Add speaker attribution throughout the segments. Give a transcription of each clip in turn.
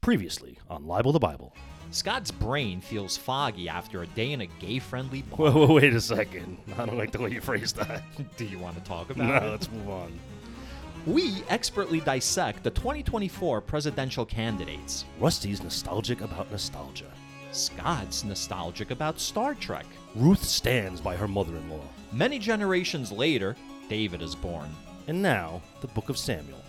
Speaker 1: Previously on Libel the Bible.
Speaker 2: Scott's brain feels foggy after a day in a gay-friendly bar.
Speaker 1: Whoa, whoa, wait a second. I don't like the way you phrased that.
Speaker 2: Do you want to talk
Speaker 1: No,
Speaker 2: about it?
Speaker 1: let's move on.
Speaker 2: We expertly dissect the 2024 presidential candidates.
Speaker 1: Rusty's nostalgic about nostalgia.
Speaker 2: Scott's nostalgic about Star Trek.
Speaker 1: Ruth stands by her mother in law.
Speaker 2: Many generations later, David is born.
Speaker 1: And now, the Book of Samuel.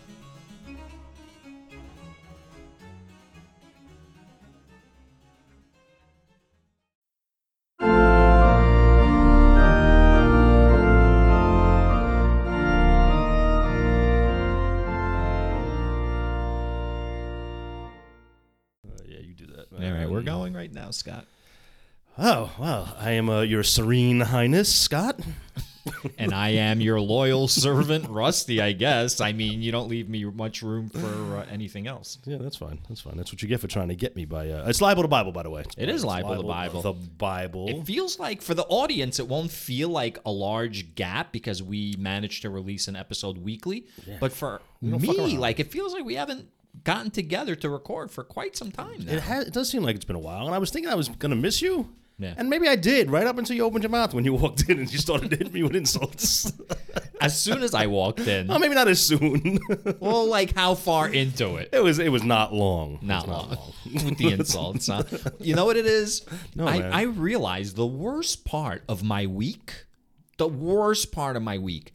Speaker 2: Now, Scott.
Speaker 1: Oh, well, I am uh, your serene highness, Scott.
Speaker 2: and I am your loyal servant, Rusty, I guess. I mean, you don't leave me much room for uh, anything else.
Speaker 1: Yeah, that's fine. That's fine. That's what you get for trying to get me by. Uh, it's libel to Bible, by the way.
Speaker 2: It is
Speaker 1: It's
Speaker 2: libel to Bible.
Speaker 1: The Bible.
Speaker 2: It feels like for the audience, it won't feel like a large gap because we managed to release an episode weekly. But for me, like it feels like we haven't gotten together to record for quite some time now.
Speaker 1: It has. It does seem like it's been a while, and I was thinking I was gonna miss you.
Speaker 2: Yeah.
Speaker 1: And maybe I did right up until you opened your mouth when you walked in and you started hitting me with insults.
Speaker 2: As soon as I walked in,
Speaker 1: oh, maybe not as soon.
Speaker 2: well, like how far into it?
Speaker 1: it was. It was not long.
Speaker 2: Not
Speaker 1: was
Speaker 2: long with the insults. Huh? You know what it is?
Speaker 1: No,
Speaker 2: I,
Speaker 1: man.
Speaker 2: I realize the worst part of my week, the worst part of my week,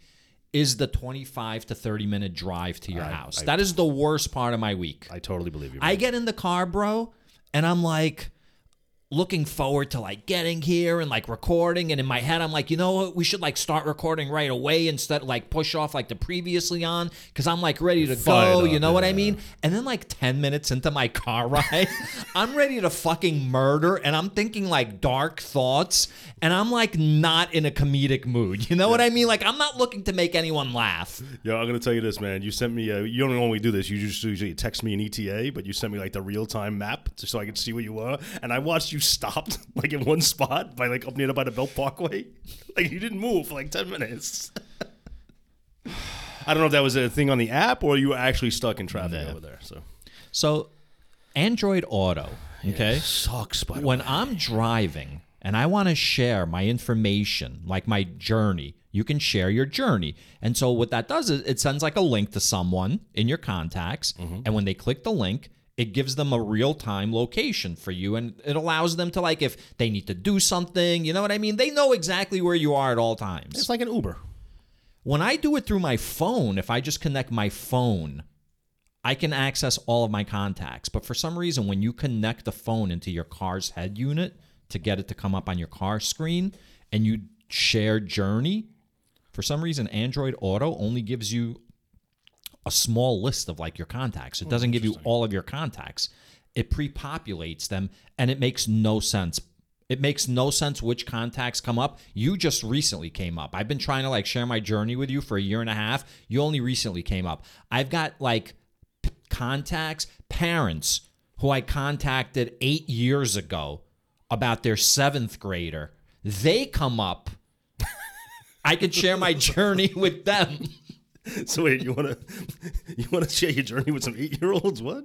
Speaker 2: is the 25 to 30 minute drive to your house. that is the worst part of my week.
Speaker 1: I totally believe you.
Speaker 2: I get in the car, bro, and I'm like looking forward to like getting here and like recording and in my head I'm like, you know what, we should like start recording right away instead of like push off like the previously on cuz I'm like ready to
Speaker 1: Fired
Speaker 2: go, you
Speaker 1: up,
Speaker 2: know what I mean? And then like 10 minutes into my car ride, I'm ready to fucking murder and I'm thinking like dark thoughts and I'm like not in a comedic mood. You know what I mean? Like I'm not looking to make anyone laugh.
Speaker 1: Yo, I'm gonna tell you this, man. You sent me. A, you don't normally do this. You just usually text me an ETA, but you sent me like the real time map just so I could see where you were. And I watched you stopped like in one spot by like up near by the Belt Parkway. Like you didn't move for like ten minutes. I don't know if that was a thing on the app or you were actually stuck in traffic
Speaker 2: Yeah.
Speaker 1: over there. So
Speaker 2: So Android Auto, okay?
Speaker 1: sucks. By the
Speaker 2: when
Speaker 1: way.
Speaker 2: I'm driving and I want to share my information, like my journey, you can share your journey. And so what that does is it sends like a link to someone in your contacts. Mm-hmm. And when they click the link, it gives them a real-time location for you and it allows them to like if they need to do something, you know what I mean? They know exactly where you are at all times.
Speaker 1: It's like an Uber.
Speaker 2: When I do it through my phone, if I just connect my phone, I can access all of my contacts. But for some reason, when you connect the phone into your car's head unit to get it to come up on your car screen and you share Journey, for some reason, Android Auto only gives you a small list of like your contacts. It hmm, doesn't give you all of your contacts. It pre-populates them and it makes no sense. It makes no sense which contacts come up. You just recently came up. I've been trying to like share my journey with you for a year and a half. You only recently came up. I've got like p- contacts, parents who I contacted 8 years ago about their 7th grader. They come up. I could share my journey with them.
Speaker 1: So wait, you wanna you wanna share your journey with some eight year olds? What?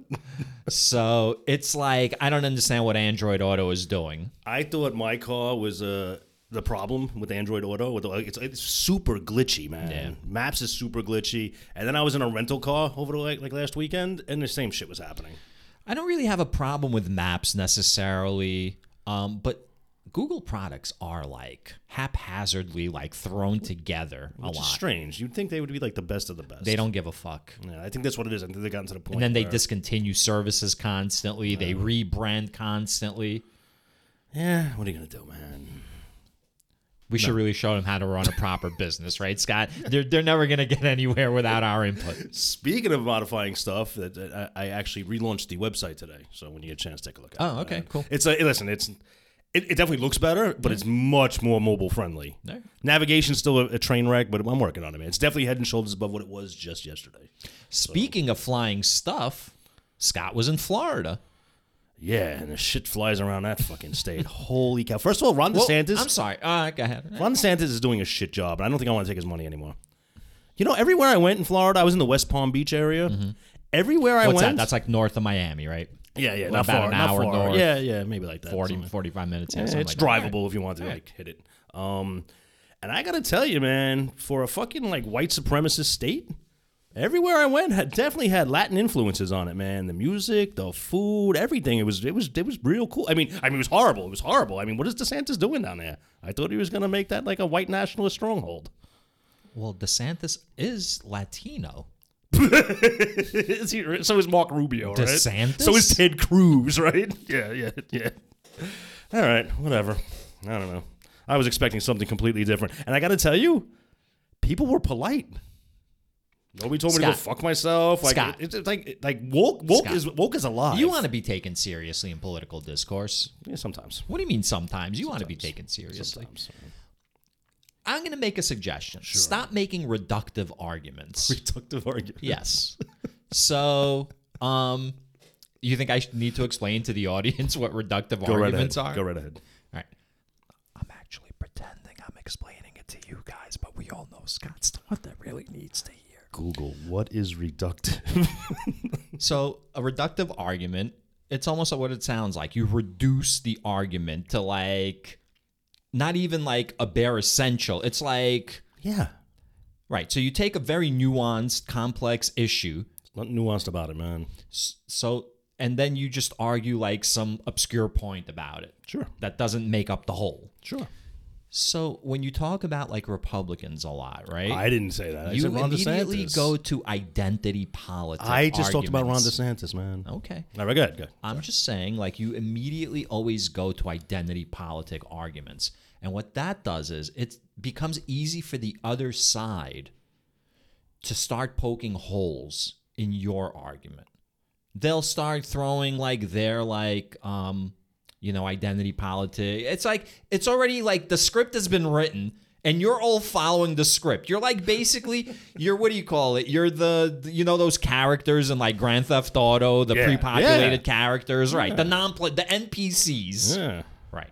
Speaker 2: So it's like I don't understand what Android Auto is doing.
Speaker 1: I thought my car was uh, the problem with Android Auto. With the, like, it's, it's super glitchy, man.
Speaker 2: Yeah.
Speaker 1: Maps is super glitchy. And then I was in a rental car over the, like like last weekend, and the same shit was happening.
Speaker 2: I don't really have a problem with maps necessarily, um, but Google products are like haphazardly like thrown together a
Speaker 1: Which is
Speaker 2: lot.
Speaker 1: strange. You'd think they would be like the best of the best.
Speaker 2: They don't give a fuck.
Speaker 1: Yeah, I think that's what it is. I think they've gotten to the point.
Speaker 2: And then they
Speaker 1: where-
Speaker 2: discontinue services constantly. They rebrand constantly.
Speaker 1: Yeah, what are you gonna do, man?
Speaker 2: We should really show them how to run a proper business, right, Scott? They're, they're never going to get anywhere without our input.
Speaker 1: Speaking of modifying stuff, that that I, I actually relaunched the website today. So when you get a chance, take a look at it.
Speaker 2: Oh, okay,
Speaker 1: man.
Speaker 2: cool.
Speaker 1: It's a listen. It's it, it definitely looks better, but it's much more mobile friendly.
Speaker 2: There.
Speaker 1: Navigation's still a, a train wreck, but I'm working on it, man. It's definitely head and shoulders above what it was just yesterday.
Speaker 2: Speaking of flying stuff, Scott was in Florida.
Speaker 1: Yeah, and the shit flies around that fucking state. Holy cow! First of all, Ron
Speaker 2: Well,
Speaker 1: DeSantis.
Speaker 2: I'm sorry. Uh, go ahead.
Speaker 1: Ron DeSantis is doing a shit job, and I don't think I want to take his money anymore. You know, everywhere I went in Florida, I was in the West Palm Beach area. Everywhere I
Speaker 2: Mm-hmm. What's
Speaker 1: went,
Speaker 2: that? That's like north of Miami, right?
Speaker 1: Yeah, yeah, not
Speaker 2: about
Speaker 1: far,
Speaker 2: an
Speaker 1: not
Speaker 2: hour
Speaker 1: far.
Speaker 2: north.
Speaker 1: Yeah, yeah, maybe like that.
Speaker 2: 40,
Speaker 1: something.
Speaker 2: 45 minutes. Yeah, something
Speaker 1: it's
Speaker 2: like that.
Speaker 1: drivable if you want to like hit it. Um, and I gotta tell you, man, for a fucking like white supremacist state, everywhere I went had definitely had Latin influences on it, man. The music, the food, everything. It was it was it was real cool. I mean, I mean, it was horrible. It was horrible. I mean, what is DeSantis doing down there? I thought he was gonna make that like a white nationalist stronghold.
Speaker 2: Well, DeSantis is Latino.
Speaker 1: Is he- so is Mark Rubio, right?
Speaker 2: DeSantis?
Speaker 1: So is Ted Cruz, right? Yeah, yeah, yeah. All right, whatever. I don't know. I was expecting something completely different, and I got to tell you, people were polite. Nobody told me to go fuck myself. Like
Speaker 2: Scott.
Speaker 1: it's, it's like like woke woke
Speaker 2: Scott.
Speaker 1: is woke is alive.
Speaker 2: You want to be taken seriously in political discourse.
Speaker 1: yeah, sometimes.
Speaker 2: What do you mean sometimes? You want to be taken seriously.
Speaker 1: Sometimes.
Speaker 2: I'm going to make a suggestion. Stop making reductive arguments.
Speaker 1: Reductive argument.
Speaker 2: yes. So, um, you think I need to explain to the audience what reductive
Speaker 1: Go right
Speaker 2: arguments
Speaker 1: ahead.
Speaker 2: are?
Speaker 1: Go right ahead.
Speaker 2: All right. I'm actually pretending I'm explaining it to you guys, but we all know Scott's the one that really needs to hear.
Speaker 1: Google what is reductive.
Speaker 2: So, a reductive argument, it's almost like what it sounds like. You reduce the argument to like not even like a bare essential. It's like
Speaker 1: yeah,
Speaker 2: right. So you take a very nuanced, complex issue,
Speaker 1: Not nuanced about it, man.
Speaker 2: so and then you just argue like some obscure point about it
Speaker 1: Sure,
Speaker 2: that doesn't make up the whole.
Speaker 1: sure.
Speaker 2: So when you talk about like Republicans a lot, right?
Speaker 1: I didn't say that. I
Speaker 2: you
Speaker 1: said Ron
Speaker 2: immediately
Speaker 1: DeSantis.
Speaker 2: go to identity politics.
Speaker 1: I just talked about Ron
Speaker 2: arguments.
Speaker 1: DeSantis, man.
Speaker 2: Okay.
Speaker 1: All right, good, good.
Speaker 2: I'm just saying, like, you immediately always go to identity politic arguments. And what that does is it becomes easy for the other side to start poking holes in your argument. They'll start throwing like their like um you know identity politics. It's like it's already like the script has been written and you're all following the script. You're like basically you're what do you call it? You're the you know those characters in like Grand Theft Auto, the
Speaker 1: Yeah.
Speaker 2: pre-populated
Speaker 1: Yeah.
Speaker 2: characters, right? The non the NPCs.
Speaker 1: Yeah.
Speaker 2: Right.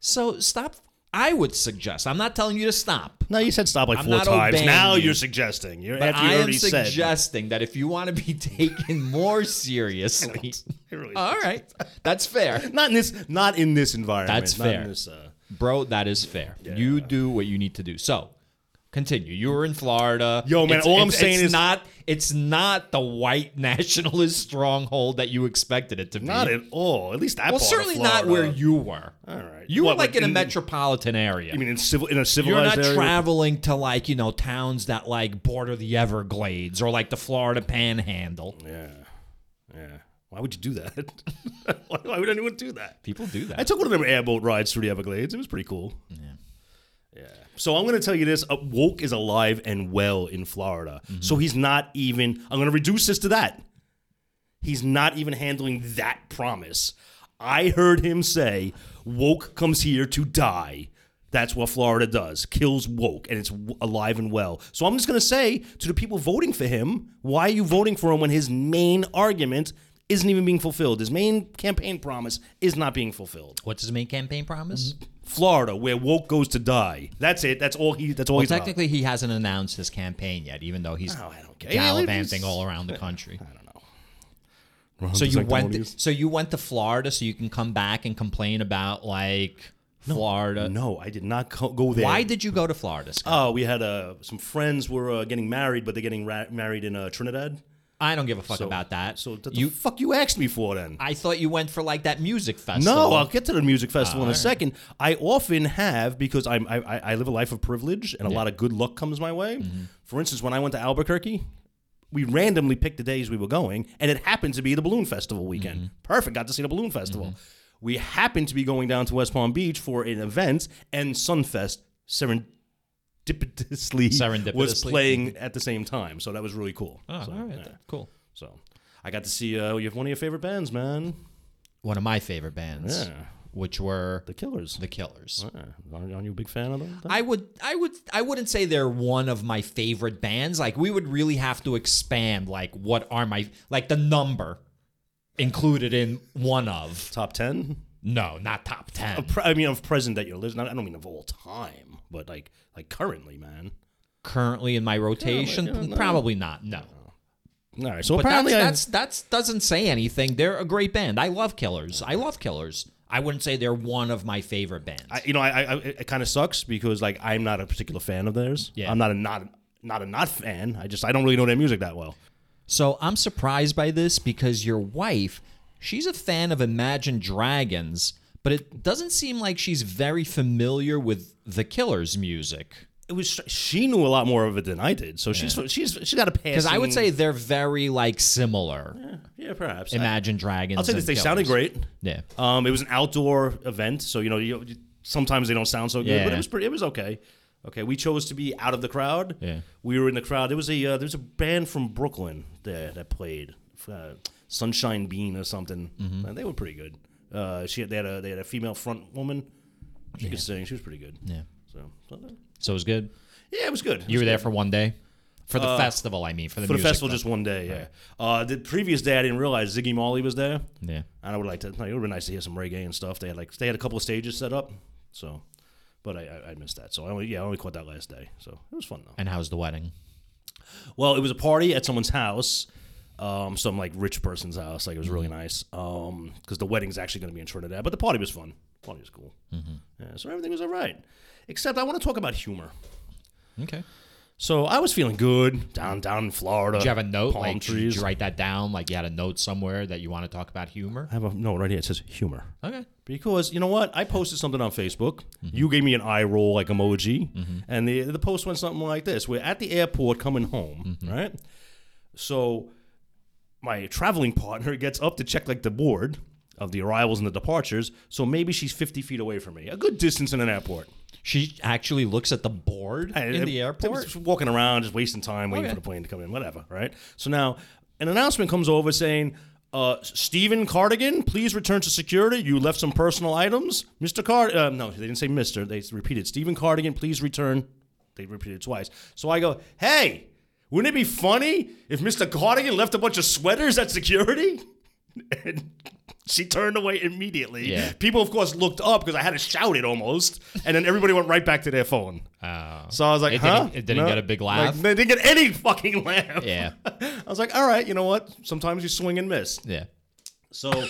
Speaker 2: So stop I would suggest. I'm not telling you to stop.
Speaker 1: No, you said stop like
Speaker 2: I'm
Speaker 1: four
Speaker 2: not
Speaker 1: times.
Speaker 2: obeying
Speaker 1: Now
Speaker 2: you.
Speaker 1: you're suggesting. You're
Speaker 2: But
Speaker 1: after you
Speaker 2: I am
Speaker 1: already said.
Speaker 2: suggesting that if you want to be taken more seriously,
Speaker 1: It really
Speaker 2: all right, that's fair,
Speaker 1: Not in this. Not in this environment.
Speaker 2: That's
Speaker 1: not
Speaker 2: fair.
Speaker 1: In this, uh,
Speaker 2: bro. That is fair. You do what you need to do. So, continue. You were in Florida.
Speaker 1: Yo, man, all I'm saying
Speaker 2: it's
Speaker 1: is-
Speaker 2: not. It's not the white nationalist stronghold that you expected it to be.
Speaker 1: not at all. At least that.
Speaker 2: well,
Speaker 1: part of
Speaker 2: certainly not where you were.
Speaker 1: All right.
Speaker 2: You
Speaker 1: What,
Speaker 2: were like in a metropolitan area.
Speaker 1: You mean in civil in a civilized? Area.
Speaker 2: You're not
Speaker 1: area?
Speaker 2: traveling to like you know towns that like border the Everglades or like the Florida Panhandle.
Speaker 1: Yeah. Yeah. Why would you do that? why, why would anyone do that?
Speaker 2: People do that.
Speaker 1: I took one of them airboat rides through the Everglades. It was pretty cool. Yeah. So I'm going to tell you this: uh, woke is alive and well in Florida.
Speaker 2: Mm-hmm.
Speaker 1: So he's not even. I'm going to reduce this to that. He's not even handling that promise. I heard him say, "Woke comes here to die." That's what Florida does. Kills woke, and it's alive and well. So I'm just going to say to the people voting for him, why are you voting for him when his main argument isn't even being fulfilled? His main campaign promise is not being fulfilled.
Speaker 2: What's his main campaign promise?
Speaker 1: Florida, where woke goes to die. That's it. That's all he. That's all
Speaker 2: Well,
Speaker 1: he's about.
Speaker 2: technically, he hasn't announced his campaign yet, even though he's
Speaker 1: Oh, I don't care.
Speaker 2: gallivanting all around the country.
Speaker 1: I don't know.
Speaker 2: So you went. so you went to Florida, so you can come back and complain about like Florida.
Speaker 1: No, I did not co- go there.
Speaker 2: Why did you go to Florida? Scott?
Speaker 1: Oh, we had uh, some friends were uh, getting married, but they're getting ra- married in uh, Trinidad.
Speaker 2: I don't give a fuck about that.
Speaker 1: So what the
Speaker 2: you,
Speaker 1: fuck you asked me for then?
Speaker 2: I thought you went for like that music festival.
Speaker 1: No, I'll get to the music festival in a second. I often have because I'm, I I I live a life of privilege and a lot of good luck comes my way.
Speaker 2: Mm-hmm.
Speaker 1: For instance, when I went to Albuquerque, we randomly picked the days we were going, and it happened to be the balloon festival weekend.
Speaker 2: Mm-hmm.
Speaker 1: Perfect, got to see the balloon festival. We happened to be going down to West Palm Beach for an event, and Sunfest serendipitously, was playing at the same time. So that was really cool.
Speaker 2: Oh,
Speaker 1: so,
Speaker 2: all right,
Speaker 1: yeah.
Speaker 2: cool.
Speaker 1: so I got to see uh, you have one of your favorite bands, man.
Speaker 2: One of my favorite bands,
Speaker 1: Yeah.
Speaker 2: which were
Speaker 1: The Killers.
Speaker 2: the Killers.
Speaker 1: Uh, aren't aren't you a big fan of them?
Speaker 2: I would, I would, I wouldn't say they're one of my favorite bands. Like we would really have to expand, like what are my, like the number included in one of.
Speaker 1: Top ten?
Speaker 2: No, not top ten.
Speaker 1: Pre- I mean, of present that you're listening. I don't mean of all time, but like like currently, man.
Speaker 2: Currently in my rotation,
Speaker 1: like, uh, no.
Speaker 2: probably not. No.
Speaker 1: All right, so
Speaker 2: But
Speaker 1: apparently I-
Speaker 2: that's, that's that's doesn't say anything. They're a great band. I love Killers. I love Killers. I wouldn't say they're one of my favorite bands.
Speaker 1: I, you know, I, I it kind of sucks because like I'm not a particular fan of theirs.
Speaker 2: Yeah.
Speaker 1: I'm not a not not a not fan. I just I don't really know their music that well.
Speaker 2: So I'm surprised by this because your wife, she's a fan of Imagine Dragons, but it doesn't seem like she's very familiar with the Killers music.
Speaker 1: It was she knew a lot more of it than I did, so she's she's she's got a pass.
Speaker 2: Because I would say they're very like similar.
Speaker 1: yeah, yeah, perhaps.
Speaker 2: Imagine Dragons.
Speaker 1: I'll say this:
Speaker 2: and
Speaker 1: they sounded
Speaker 2: Killers.
Speaker 1: great.
Speaker 2: Yeah.
Speaker 1: Um, it was an outdoor event, so you know, you, sometimes they don't sound so good,
Speaker 2: Yeah.
Speaker 1: but it was pretty. It was okay. Okay, we chose to be out of the crowd.
Speaker 2: Yeah.
Speaker 1: we were in the crowd. There was a uh, there was a band from Brooklyn there that played, uh, Sunshine Bean or something.
Speaker 2: Mm-hmm.
Speaker 1: And they were pretty good. Uh, she had, they had a they had a female front woman. She could sing. She was pretty good.
Speaker 2: Yeah.
Speaker 1: So, so, uh,
Speaker 2: it was good.
Speaker 1: yeah, it was good. It
Speaker 2: You
Speaker 1: was
Speaker 2: were there
Speaker 1: good.
Speaker 2: for one day? For the festival, I mean, for the
Speaker 1: for the festival, just one day. Yeah. Uh, the previous day, I didn't realize Ziggy Marley was there.
Speaker 2: Yeah.
Speaker 1: And I would like to. It would be nice to hear some reggae and stuff. They had like they had a couple of stages set up, so. But I, I, I missed that, so I only yeah I only caught that last day, so it was fun though.
Speaker 2: And how's the wedding?
Speaker 1: Well, it was a party at someone's house, um, some like rich person's house. Like it was really nice, um, because the wedding's actually going to be in Trinidad, but the party was fun. Party was cool. Yeah, so everything was all right, except I want to talk about humor.
Speaker 2: Okay.
Speaker 1: So I was feeling good down down in Florida.
Speaker 2: Did you have a note?
Speaker 1: Palm
Speaker 2: like, did you write that down? Like, you had a note somewhere that you want to talk about humor?
Speaker 1: I have a note right here. It says humor.
Speaker 2: Okay.
Speaker 1: Because you know what, I posted something on Facebook.
Speaker 2: Mm-hmm.
Speaker 1: You gave me an eye roll like emoji, and the the post went something like this: We're at the airport coming home,
Speaker 2: Mm-hmm.
Speaker 1: right? So my traveling partner gets up to check like the board of the arrivals and the departures. So maybe she's fifty feet away from me, a good distance in an airport.
Speaker 2: She actually looks at the board
Speaker 1: And
Speaker 2: in
Speaker 1: it-
Speaker 2: the airport?
Speaker 1: just walking around, just wasting time, waiting
Speaker 2: Okay.
Speaker 1: for the plane to come in, whatever, right? So now an announcement comes over saying, uh, Stephen Cardigan, please return to security. You left some personal items. Mr. Card, uh, no, they didn't say Mr. They repeated, Stephen Cardigan, please return. They repeated it twice. So I go, hey, wouldn't it be funny if Mr. Cardigan left a bunch of sweaters at security? And she turned away immediately.
Speaker 2: Yeah.
Speaker 1: People, of course, looked up because I had to shout it almost, and then everybody went right back to their phone.
Speaker 2: Oh.
Speaker 1: So I was like,
Speaker 2: It
Speaker 1: huh?
Speaker 2: didn't- it didn't get a big laugh?
Speaker 1: Like, they didn't get any fucking laugh.
Speaker 2: Yeah.
Speaker 1: I was like, all right, you know what? Sometimes you swing and miss.
Speaker 2: Yeah.
Speaker 1: So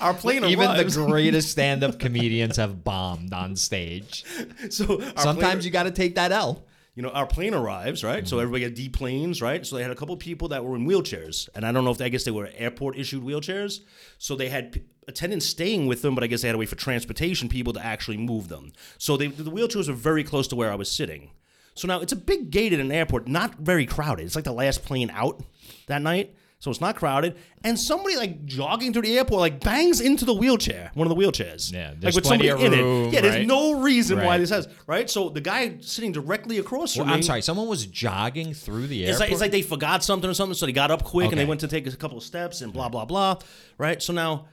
Speaker 1: our plane
Speaker 2: Even the greatest stand up comedians have bombed on stage.
Speaker 1: so
Speaker 2: Sometimes you got to take that L.
Speaker 1: you know, our plane arrives, right?
Speaker 2: Mm-hmm.
Speaker 1: So everybody had D planes, right? So they had a couple people that were in wheelchairs, and I don't know if they, I guess they were airport issued wheelchairs. So they had p- attendants staying with them, but I guess they had to wait for transportation people to actually move them. So they, the wheelchairs were very close to where I was sitting. So now it's a big gate at an airport, not very crowded. It's like the last plane out that night. So it's not crowded, and somebody like jogging through the airport like bangs into the wheelchair, one of the wheelchairs.
Speaker 2: Yeah,
Speaker 1: like
Speaker 2: there's
Speaker 1: with
Speaker 2: plenty
Speaker 1: somebody
Speaker 2: of
Speaker 1: in it. Yeah, there's
Speaker 2: right?
Speaker 1: no reason why
Speaker 2: Right.
Speaker 1: this has right. So the guy sitting directly across from
Speaker 2: Well,
Speaker 1: me.
Speaker 2: I'm sorry, someone was jogging through the
Speaker 1: It's
Speaker 2: airport.
Speaker 1: like, it's like they forgot something or something, so they got up quick and they
Speaker 2: Okay.
Speaker 1: went to take a couple of steps and blah blah blah. Right. So now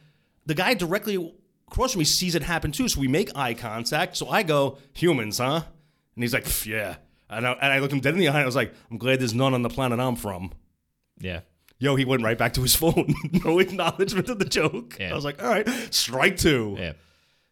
Speaker 1: the guy directly across from me sees it happen too. So we make eye contact. So I go, "Humans, huh?" And he's like, "Pff, "Yeah." And I, and I looked him dead in the eye. and I was like, "I'm glad there's none on the planet I'm from."
Speaker 2: yeah.
Speaker 1: Yo, he went right back to his phone. no acknowledgement of the joke.
Speaker 2: Yeah.
Speaker 1: I was like, "All right, strike two.
Speaker 2: Yeah.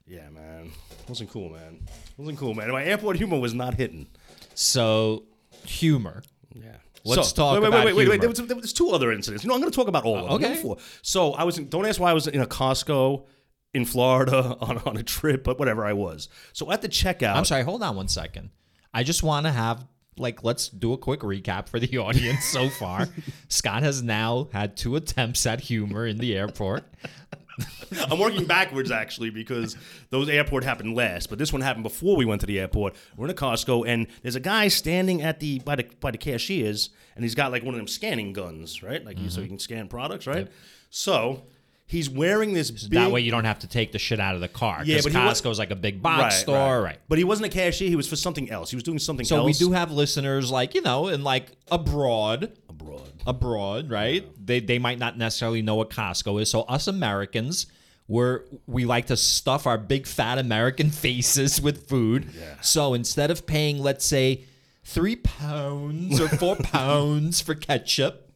Speaker 1: Yeah, man. Wasn't cool, man. Wasn't cool, man. My airport humor was not hitting.
Speaker 2: So, humor.
Speaker 1: Yeah.
Speaker 2: Let's
Speaker 1: So-
Speaker 2: talk
Speaker 1: wait, wait,
Speaker 2: about
Speaker 1: wait, wait, wait.
Speaker 2: humor.
Speaker 1: There was, there was two other incidents. You know, I'm going to talk about all of them.
Speaker 2: okay.
Speaker 1: Four. So I was. In, don't ask why I was in a Costco in Florida on, on a trip, but whatever I was. So at the checkout,
Speaker 2: I'm sorry, hold on one second. I just want to have like let's do a quick recap for the audience so far. Scott has now had two attempts at humor in the airport.
Speaker 1: I'm working backwards actually because those airport happened last, but this one happened before we went to the airport. We're in a Costco and there's a guy standing at the by the by the cashiers and he's got like one of them scanning guns, right? Like so mm-hmm. you can scan products, right? So he's wearing this big
Speaker 2: That way you don't have to take the shit out of the car.
Speaker 1: Yeah,
Speaker 2: Because
Speaker 1: but
Speaker 2: Costco's like a big box store, right.
Speaker 1: But he wasn't a cashier. He was for something else. He was doing something
Speaker 2: So
Speaker 1: else.
Speaker 2: we do have listeners like, you know, and like abroad.
Speaker 1: abroad.
Speaker 2: abroad, right? They they might not necessarily know what Costco is. So us Americans, we're we like to stuff our big fat American faces with food. So instead of paying, let's say, three pounds or four pounds for ketchup.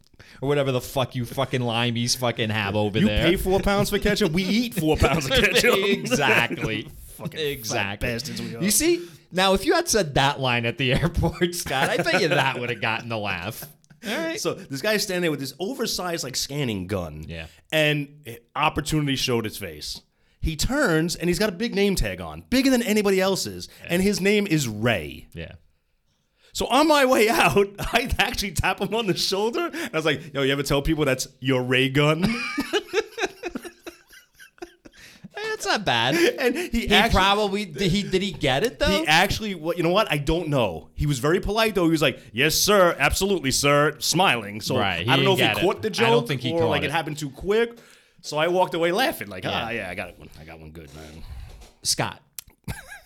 Speaker 2: Or whatever the fuck you fucking limeys fucking have over
Speaker 1: You
Speaker 2: there.
Speaker 1: pay four pounds for ketchup. We eat four pounds of ketchup.
Speaker 2: exactly.
Speaker 1: Fucking
Speaker 2: exactly.
Speaker 1: bastards we are.
Speaker 2: You see, now if you had said that line at the airport, Scott, I bet you that would have gotten a laugh. right.
Speaker 1: So this guy's standing there with this oversized like scanning gun.
Speaker 2: Yeah.
Speaker 1: And opportunity showed its face. He turns and he's got a big name tag on, bigger than anybody else's, and his name is Ray.
Speaker 2: Yeah.
Speaker 1: So on my way out, I actually tap him on the shoulder. And I was like, "Yo, you ever tell people that's your ray gun?"
Speaker 2: That's not bad.
Speaker 1: and he,
Speaker 2: He
Speaker 1: actually,
Speaker 2: probably did he did he get it though?
Speaker 1: he actually, what you know what? I don't know. He was very polite though. He was like, "Yes, sir, absolutely, sir," smiling. So
Speaker 2: Right,
Speaker 1: I don't know if he
Speaker 2: get
Speaker 1: caught
Speaker 2: it.
Speaker 1: the
Speaker 2: I
Speaker 1: joke
Speaker 2: don't think he
Speaker 1: or like it.
Speaker 2: it.
Speaker 1: happened too quick. So I walked away laughing, like, "Ah,
Speaker 2: Yeah.
Speaker 1: yeah, I got one. I got one good, man."
Speaker 2: Scott,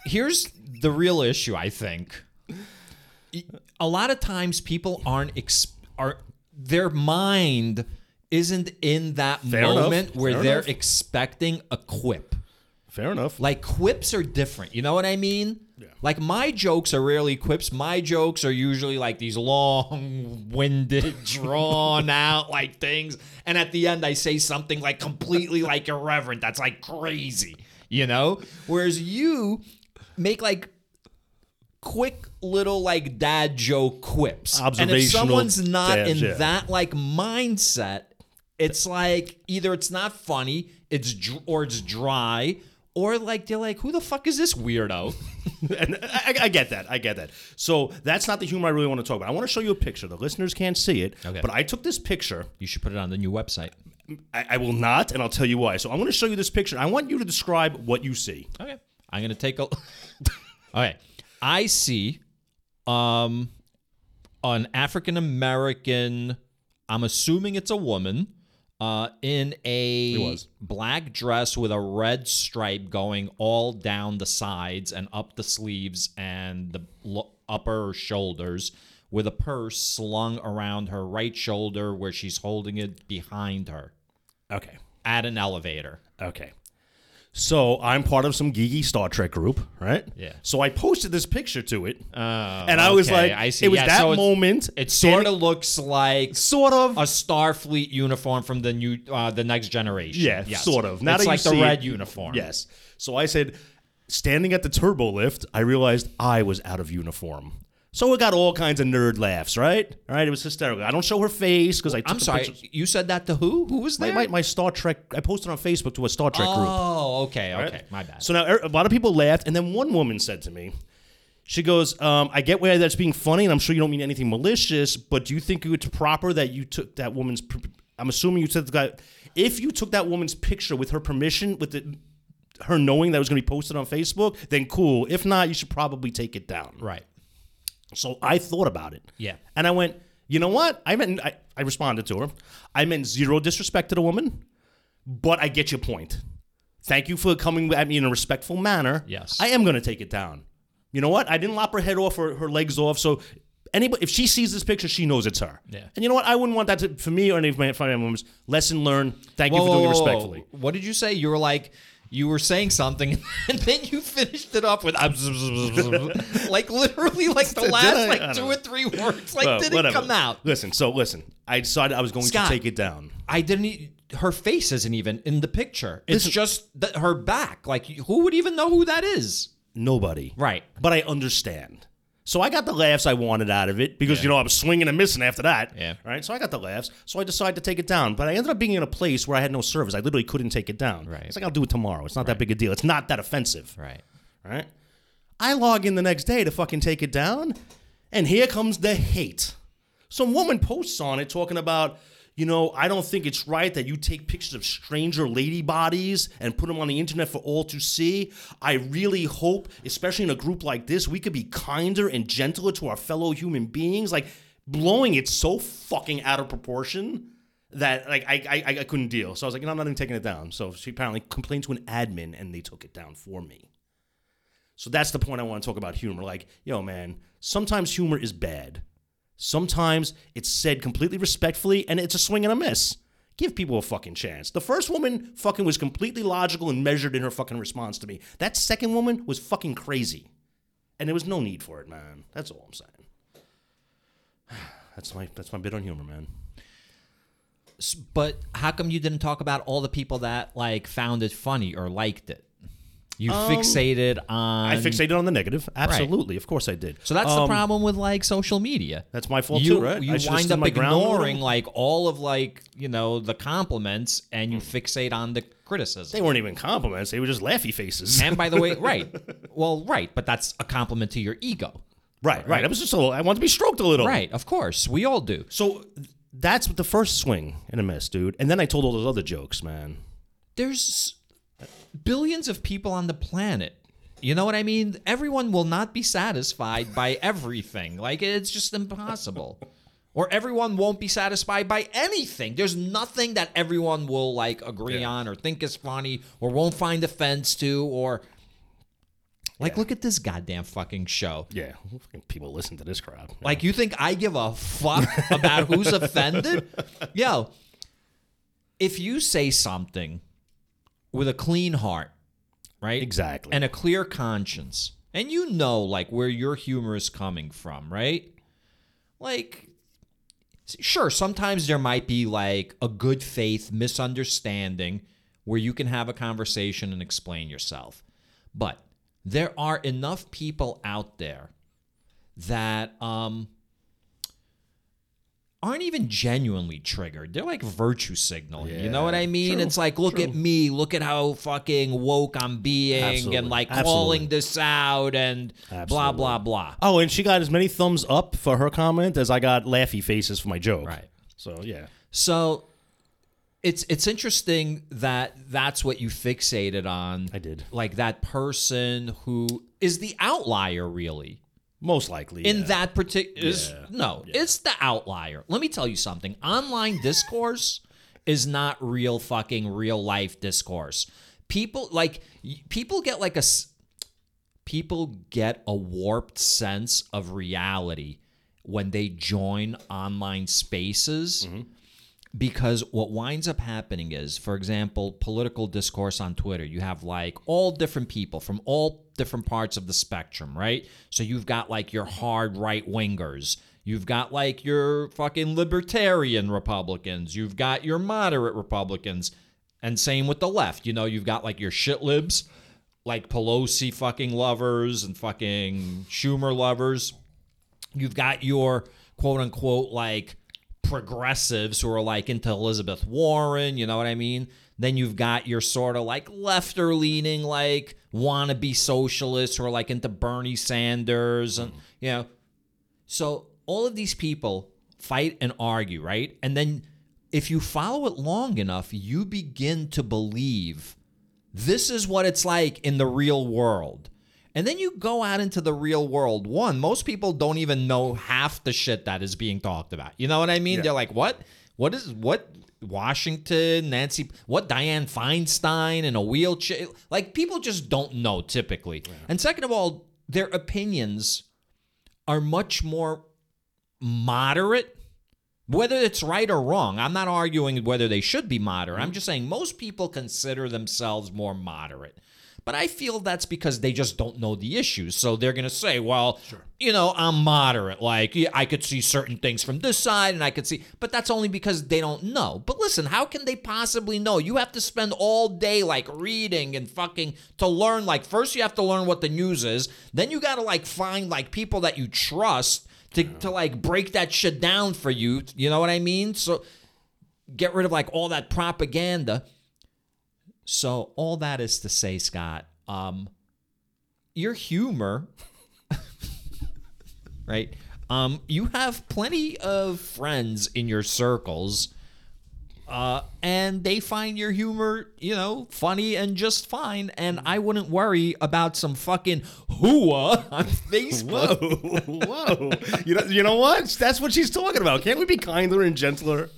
Speaker 2: here's the real issue. I think a lot of times people aren't ex- are their mind isn't in that
Speaker 1: Fair enough.
Speaker 2: moment where
Speaker 1: Fair
Speaker 2: they're
Speaker 1: enough.
Speaker 2: expecting a quip.
Speaker 1: Fair enough.
Speaker 2: Like quips are different. You know what I mean?
Speaker 1: Yeah.
Speaker 2: Like my jokes are rarely quips. My jokes are usually like these long-winded, drawn out like things, and at the end I say something like completely like irreverent. That's like crazy, you know. Whereas you make like quick little like dad joke quips, and if someone's not
Speaker 1: dabs,
Speaker 2: in
Speaker 1: yeah.
Speaker 2: that like mindset, it's like either it's not funny, it's dr- or it's dry, or like they're like, who the fuck is this weirdo?
Speaker 1: and I, I get that. I get that. So that's not the humor I really want to talk about. I want to show you a picture. The listeners can't see it,
Speaker 2: Okay.
Speaker 1: but I took this picture.
Speaker 2: You should put it on the new website.
Speaker 1: I, I will not, and I'll tell you why. So I'm going to show you this picture. I want you to describe what you see.
Speaker 2: Okay. I'm gonna take a. okay. I see, um, an African American. I'm assuming it's a woman. Uh, in a black dress with a red stripe going all down the sides and up the sleeves and the upper shoulders, with a purse slung around her right shoulder where she's holding it behind her
Speaker 1: Okay.
Speaker 2: at an elevator.
Speaker 1: Okay. So I'm part of some geeky Star Trek group, right?
Speaker 2: Yeah.
Speaker 1: So I posted this picture to it,
Speaker 2: Oh,
Speaker 1: and I was
Speaker 2: okay,
Speaker 1: like,
Speaker 2: I see.
Speaker 1: it was
Speaker 2: Yeah,
Speaker 1: that
Speaker 2: so it's-
Speaker 1: moment.
Speaker 2: It sort of looks like
Speaker 1: sort of,
Speaker 2: a Starfleet uniform from the new, uh, the next generation.
Speaker 1: yeah,
Speaker 2: Yes.
Speaker 1: sort of. Now
Speaker 2: it's
Speaker 1: that you
Speaker 2: like the
Speaker 1: see
Speaker 2: red
Speaker 1: it,
Speaker 2: uniform.
Speaker 1: Yes. So I said, standing at the turbo lift, I realized I was out of uniform. So it got all kinds of nerd laughs, right? All right, it was hysterical. I don't show her face because I took
Speaker 2: I'm sorry.
Speaker 1: pictures-
Speaker 2: You said that to who? Who was
Speaker 1: My,
Speaker 2: there?
Speaker 1: my, my Star Trek. I posted on Facebook to a Star Trek group.
Speaker 2: oh, okay, okay. My bad.
Speaker 1: So now er, a lot of people laughed, and then one woman said to me, she goes, um, "I get where that's being funny, and I'm sure you don't mean anything malicious, but do you think it's proper that you took that woman's? I'm assuming you took that. If you took that woman's picture with her permission, with the, her knowing that it was going to be posted on Facebook, then cool. If not, you should probably take it down.
Speaker 2: right.
Speaker 1: So I thought about it.
Speaker 2: Yeah.
Speaker 1: And I went, you know what? I meant I, I responded to her. I meant zero disrespect to the woman, but I get your point. Thank you for coming at me in a respectful manner.
Speaker 2: Yes.
Speaker 1: I am gonna take it down. You know what? I didn't lop her head off or her legs off. So anybody if she sees this picture, she knows it's her.
Speaker 2: Yeah.
Speaker 1: And you know what? I wouldn't want that to for me or any of my family members. Lesson learned. Thank you for doing
Speaker 2: whoa,
Speaker 1: it
Speaker 2: whoa, whoa.
Speaker 1: respectfully.
Speaker 2: What did you say? You were like, you were saying something, and then you finished it up with like literally like the last
Speaker 1: I?
Speaker 2: Like two
Speaker 1: know.
Speaker 2: or three words. Like
Speaker 1: Well,
Speaker 2: did
Speaker 1: whatever.
Speaker 2: it come out?
Speaker 1: Listen, so listen. I decided I was going
Speaker 2: Scott.
Speaker 1: to take it down.
Speaker 2: I didn't. Her face isn't even in the picture. It's just the, her back. Like who would even know who that is?
Speaker 1: Nobody.
Speaker 2: Right.
Speaker 1: but I understand. So I got the laughs I wanted out of it because you know I was swinging and missing after that.
Speaker 2: Yeah.
Speaker 1: Right. So I got the laughs. So I decided to take it down, but I ended up being in a place where I had no service. I literally couldn't take it down.
Speaker 2: Right.
Speaker 1: It's like I'll do it tomorrow. It's not that big a deal. It's not that offensive.
Speaker 2: Right.
Speaker 1: Right. I log in the next day to fucking take it down, and here comes the hate. Some woman posts on it talking about, you know, I don't think it's right that you take pictures of stranger lady bodies and put them on the internet for all to see. I really hope, especially in a group like this, we could be kinder and gentler to our fellow human beings. Like blowing it so fucking out of proportion that like I I, I couldn't deal. So I was like, know, I'm not even taking it down. So she apparently complained to an admin and they took it down for me. So that's the point I want to talk about humor. Like, yo, man, sometimes humor is bad. Sometimes it's said completely respectfully and it's a swing and a miss. Give people a fucking chance. The first woman fucking was completely logical and measured in her fucking response to me. That second woman was fucking crazy. And there was no need for it, man. That's all I'm saying. That's my that's my bit on humor, man.
Speaker 2: But how come you didn't talk about all the people that like found it funny or liked it? You fixated on.
Speaker 1: I fixated on the negative. Absolutely, of course I did.
Speaker 2: So that's the
Speaker 1: Um,
Speaker 2: problem with like social media.
Speaker 1: That's my fault
Speaker 2: you,
Speaker 1: too, right?
Speaker 2: You
Speaker 1: should've
Speaker 2: wind up
Speaker 1: my ground a little.
Speaker 2: ignoring like all of like you know the compliments, and you fixate on the criticism.
Speaker 1: They weren't even compliments; they were just laughy faces.
Speaker 2: And by the way, right? Well, right, but that's a compliment to your ego,
Speaker 1: right, right. I was just a little, I wanted to be stroked a little.
Speaker 2: right? Of course, we all do.
Speaker 1: So that's the first swing and a miss, dude. And then I told all those other jokes, man.
Speaker 2: There's billions of people on the planet. You know what I mean? Everyone will not be satisfied by everything. Like it's just impossible. Or everyone won't be satisfied by anything. There's nothing that everyone will like agree
Speaker 1: Yeah.
Speaker 2: on or think is funny or won't find offense to or like look at this goddamn fucking show.
Speaker 1: Yeah, fucking people listen to this crap.
Speaker 2: Like you think I give a fuck about who's offended? Yo, if you say something with a clean heart, right?
Speaker 1: exactly.
Speaker 2: And a clear conscience, and you know like where your humor is coming from, right? Like sure, sometimes there might be like a good faith misunderstanding where you can have a conversation and explain yourself. But there are enough people out there that um aren't even genuinely triggered. They're like virtue signaling. you know what I mean?
Speaker 1: true,
Speaker 2: it's like, look at me, look at how fucking woke I'm being,
Speaker 1: Absolutely,
Speaker 2: and like
Speaker 1: absolutely.
Speaker 2: calling this out, and blah blah blah.
Speaker 1: oh, and she got as many thumbs up for her comment as I got laughy faces for my joke.
Speaker 2: Right.
Speaker 1: So yeah.
Speaker 2: So it's it's interesting that that's what you fixated on.
Speaker 1: I did.
Speaker 2: Like that person who is the outlier, really.
Speaker 1: Most likely.
Speaker 2: in
Speaker 1: yeah.
Speaker 2: that particular
Speaker 1: Yeah.
Speaker 2: no it's the outlier let me tell you something online discourse is not real fucking real life discourse people like people get like a s- people get a warped sense of reality when they join online spaces mm-hmm. Because what winds up happening is for example political discourse on twitter. You have like all different people from all different parts of the spectrum right? So you've got like your hard right wingers you've got like your fucking libertarian republicans. You've got your moderate republicans. And same with the left you know? You've got like your shit libs like pelosi fucking lovers and fucking schumer lovers. You've got your quote unquote like progressives who are like into Elizabeth Warren, you know what I mean? Then you've got your sort of like lefter leaning, like wannabe socialists who are like into Bernie Sanders and mm-hmm. you know. So all of these people fight and argue, right? And then if you follow it long enough, you begin to believe this is what it's like in the real world. And then you go out into the real world. One, most people don't even know half the shit that is being talked about. You know what I mean?
Speaker 1: Yeah.
Speaker 2: They're like, what? What is what? Washington, Nancy, what Dianne Feinstein in a wheelchair? Like people just don't know typically. And second of all, their opinions are much more moderate whether it's right or wrong i'm not arguing whether they should be moderate i'm mm-hmm. just saying most people consider themselves more moderate but i feel that's because they just don't know the issues. So they're going to say well you know i'm moderate. Like yeah, i could see certain things from this side and i could see but that's only because they don't know. But listen how can they possibly know? You have to spend all day like reading and fucking to learn. Like first you have to learn what the news is. Then you got to like find like people that you trust to, to like break that shit down for you. You know what I mean? So get rid of like all that propaganda. So all that is to say, Scott, um, your humor, right? Um, you have plenty of friends in your circles, uh, and they find your humor, you know, funny and just fine. And I wouldn't worry about some fucking hooah on Facebook.
Speaker 1: Whoa, whoa! You know, you know what? That's what she's talking about. Can't we be kinder and gentler?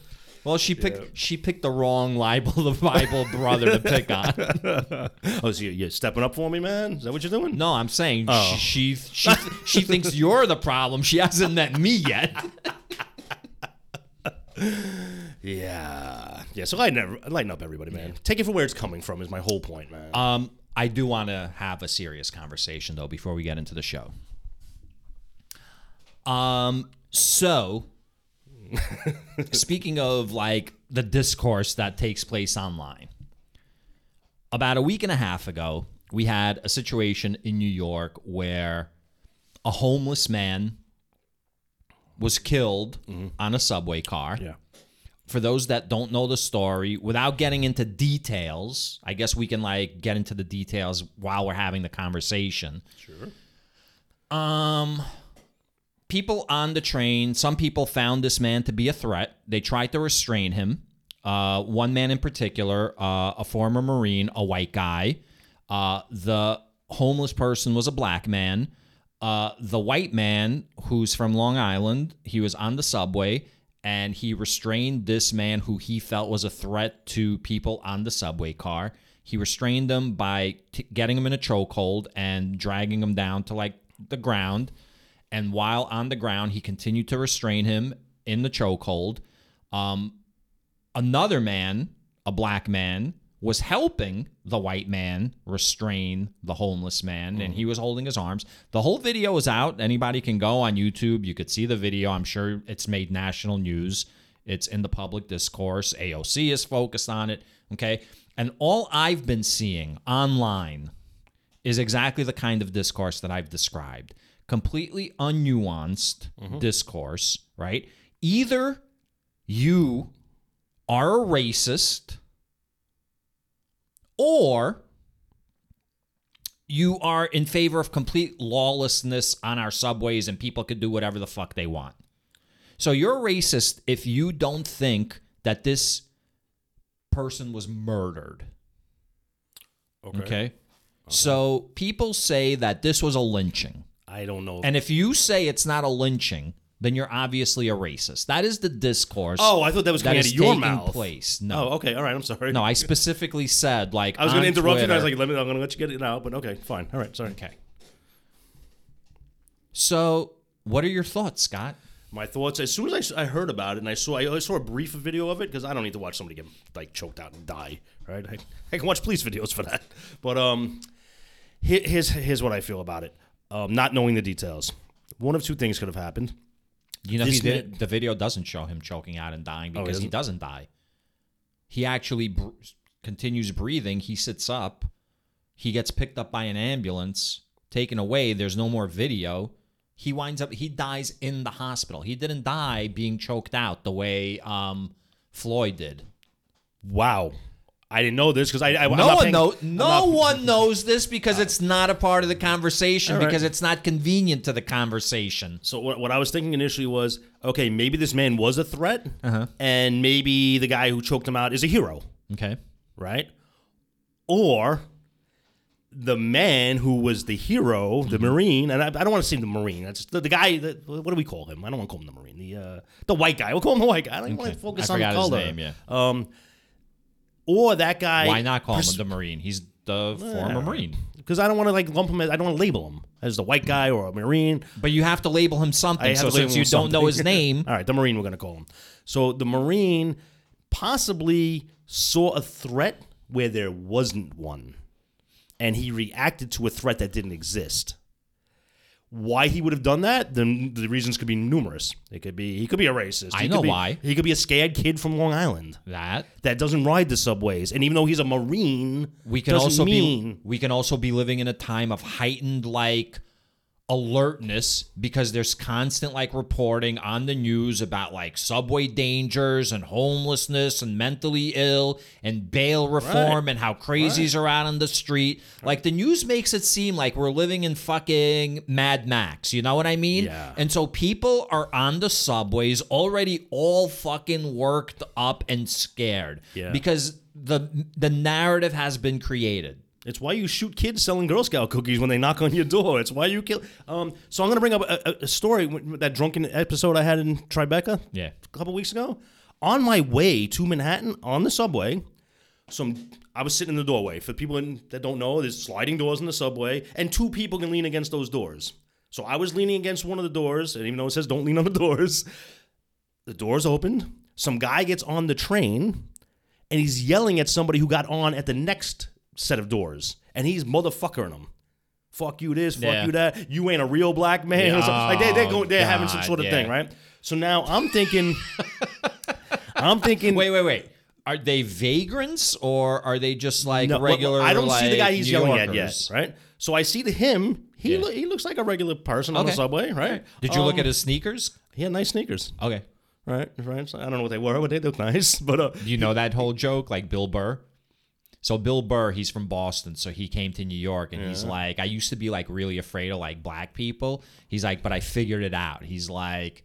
Speaker 2: Well, she picked she picked the wrong libel the Bible brother to pick on.
Speaker 1: Oh, so you- you're stepping up for me, man? Is that what you're doing?
Speaker 2: No, I'm saying
Speaker 1: Oh.
Speaker 2: she, she she she thinks you're the problem. She hasn't met me yet.
Speaker 1: Yeah, yeah. So I never lighten up everybody, man. Take it for where it's coming from. Is my whole point, man.
Speaker 2: Um, I do want to have a serious conversation though before we get into the show. Um, so speaking of like the discourse that takes place online, about a week and a half ago, we had a situation in New York where a homeless man was killed on a subway car.
Speaker 1: Yeah.
Speaker 2: For those that don't know the story, without getting into details, I guess we can like get into the details while we're having the conversation.
Speaker 1: Sure.
Speaker 2: Um, people on the train, some people found this man to be a threat. They tried to restrain him. Uh, one man in particular, uh, a former Marine, a white guy. Uh, the homeless person was a black man. Uh, the white man, who's from Long Island, he was on the subway and he restrained this man who he felt was a threat to people on the subway car. He restrained them by t- getting him in a chokehold and dragging him down to like the ground. And while on the ground, he continued to restrain him in the chokehold. Um, another man, a black man, was helping the white man restrain the homeless man, and he was holding his arms. The whole video is out. Anybody can go on YouTube. You could see the video. I'm sure it's made national news. It's in the public discourse. AOC is focused on it. Okay. And all I've been seeing online is exactly the kind of discourse that I've described. Completely unnuanced mm-hmm. discourse, right? Either you are a racist or you are in favor of complete lawlessness on our subways and people could do whatever the fuck they want. So you're a racist if you don't think that this person was murdered.
Speaker 1: Okay.
Speaker 2: Okay. So people say that this was a lynching.
Speaker 1: I don't know.
Speaker 2: And if you say it's not a lynching, then you're obviously a racist. That is the discourse
Speaker 1: oh, I thought that was
Speaker 2: that
Speaker 1: coming out of your mouth.
Speaker 2: place. No.
Speaker 1: Oh, okay. All right. I'm sorry.
Speaker 2: No, I specifically said like
Speaker 1: I was going to interrupt you. And I was like, let me. I'm going to let you get it out. But okay, fine. All right. Sorry.
Speaker 2: okay. So, what are your thoughts, Scott?
Speaker 1: My thoughts. As soon as I, I heard about it and I saw I saw a brief video of it because I don't need to watch somebody get like choked out and die. Right. I, I can watch police videos for that. But um, he- here's here's what I feel about it. Um, not knowing the details. One of two things could have happened.
Speaker 2: You know, he did,
Speaker 1: man-
Speaker 2: the video doesn't show him choking out and dying
Speaker 1: Oh,
Speaker 2: because he
Speaker 1: doesn't?
Speaker 2: doesn't die. He actually br- continues breathing. He sits up. He gets picked up by an ambulance, taken away. There's no more video. He winds up. He dies in the hospital. He didn't die being choked out the way um, Floyd did.
Speaker 1: Wow. I didn't know this because I, I
Speaker 2: No one
Speaker 1: paying-
Speaker 2: know. No
Speaker 1: not-
Speaker 2: one knows this because it's not a part of the conversation
Speaker 1: right.
Speaker 2: because it's not convenient to the conversation.
Speaker 1: So what, what I was thinking initially was, okay, maybe this man was a threat,
Speaker 2: Uh-huh.
Speaker 1: and maybe the guy who choked him out is a hero,
Speaker 2: Okay.
Speaker 1: right? Or the man who was the hero, the Marine, and I, I don't want to say the Marine. That's the, the guy. That, what do we call him? I don't want to call him the Marine. The uh, the white guy. We'll call him the white guy. I don't even want to focus
Speaker 2: I
Speaker 1: on the
Speaker 2: forgot his name, yeah.
Speaker 1: Um, or that guy.
Speaker 2: Why not call him the Marine? He's the former Marine.
Speaker 1: Because I don't want to like lump him. As, I don't want to label him as the white guy or a Marine.
Speaker 2: But you have to label him
Speaker 1: I
Speaker 2: something.
Speaker 1: have
Speaker 2: So
Speaker 1: to label
Speaker 2: since
Speaker 1: him
Speaker 2: you don't know
Speaker 1: something.
Speaker 2: his name,
Speaker 1: All right, the Marine we're going to call him. So the Marine possibly saw a threat where there wasn't one. And he reacted to a threat that didn't exist. Why he would have done that? Then the reasons could be numerous. It could be he could be a racist.
Speaker 2: I
Speaker 1: He
Speaker 2: know
Speaker 1: could be-
Speaker 2: why.
Speaker 1: He could be a scared kid from Long Island
Speaker 2: that
Speaker 1: that doesn't ride the subways. And even though he's a Marine,
Speaker 2: we can also
Speaker 1: mean
Speaker 2: be we can also be living in a time of heightened like alertness because there's constant like reporting on the news about like subway dangers and homelessness and mentally ill and bail reform and how crazies are out on the street. Like the news makes it seem like we're living in fucking Mad Max. You know what I mean?
Speaker 1: Yeah.
Speaker 2: And so people are on the subways already all fucking worked up and scared
Speaker 1: Yeah.
Speaker 2: because the the narrative has been created.
Speaker 1: It's why you shoot kids selling Girl Scout cookies when they knock on your door. It's why you kill. Um, so I'm going to bring up a, a, story, that drunken episode I had in Tribeca
Speaker 2: Yeah.
Speaker 1: a couple weeks ago. On my way to Manhattan on the subway, some I was sitting in the doorway. For people in, that don't know, there's sliding doors in the subway, and two people can lean against those doors. So I was leaning against one of the doors, and even though it says don't lean on the doors, the doors opened. Some guy gets on the train, and he's yelling at somebody who got on at the next set of doors, and he's motherfuckering them. Fuck you this, fuck
Speaker 2: Yeah.
Speaker 1: you that. You ain't a real black man. something. Like they, they're, going, they're having some sort of
Speaker 2: yeah.
Speaker 1: thing, right? So now I'm thinking, I'm thinking,
Speaker 2: Wait, wait, wait. are they vagrants or are they just like
Speaker 1: No,
Speaker 2: regular?
Speaker 1: I don't see the guy he's
Speaker 2: New
Speaker 1: yelling at
Speaker 2: Yorkers?
Speaker 1: yet, right? So I see the him. He
Speaker 2: Yeah.
Speaker 1: loo- he looks like a regular person on the subway, right?
Speaker 2: Did you look
Speaker 1: Um,
Speaker 2: at his sneakers?
Speaker 1: He had nice sneakers,
Speaker 2: Okay.
Speaker 1: right? Right. So I don't know what they were, but they look nice. But uh,
Speaker 2: you know that whole joke, like Bill Burr? So Bill Burr, he's from Boston, so he came to New York, and he's like, I used to be like really afraid of like black people. He's like, but I figured it out. He's like,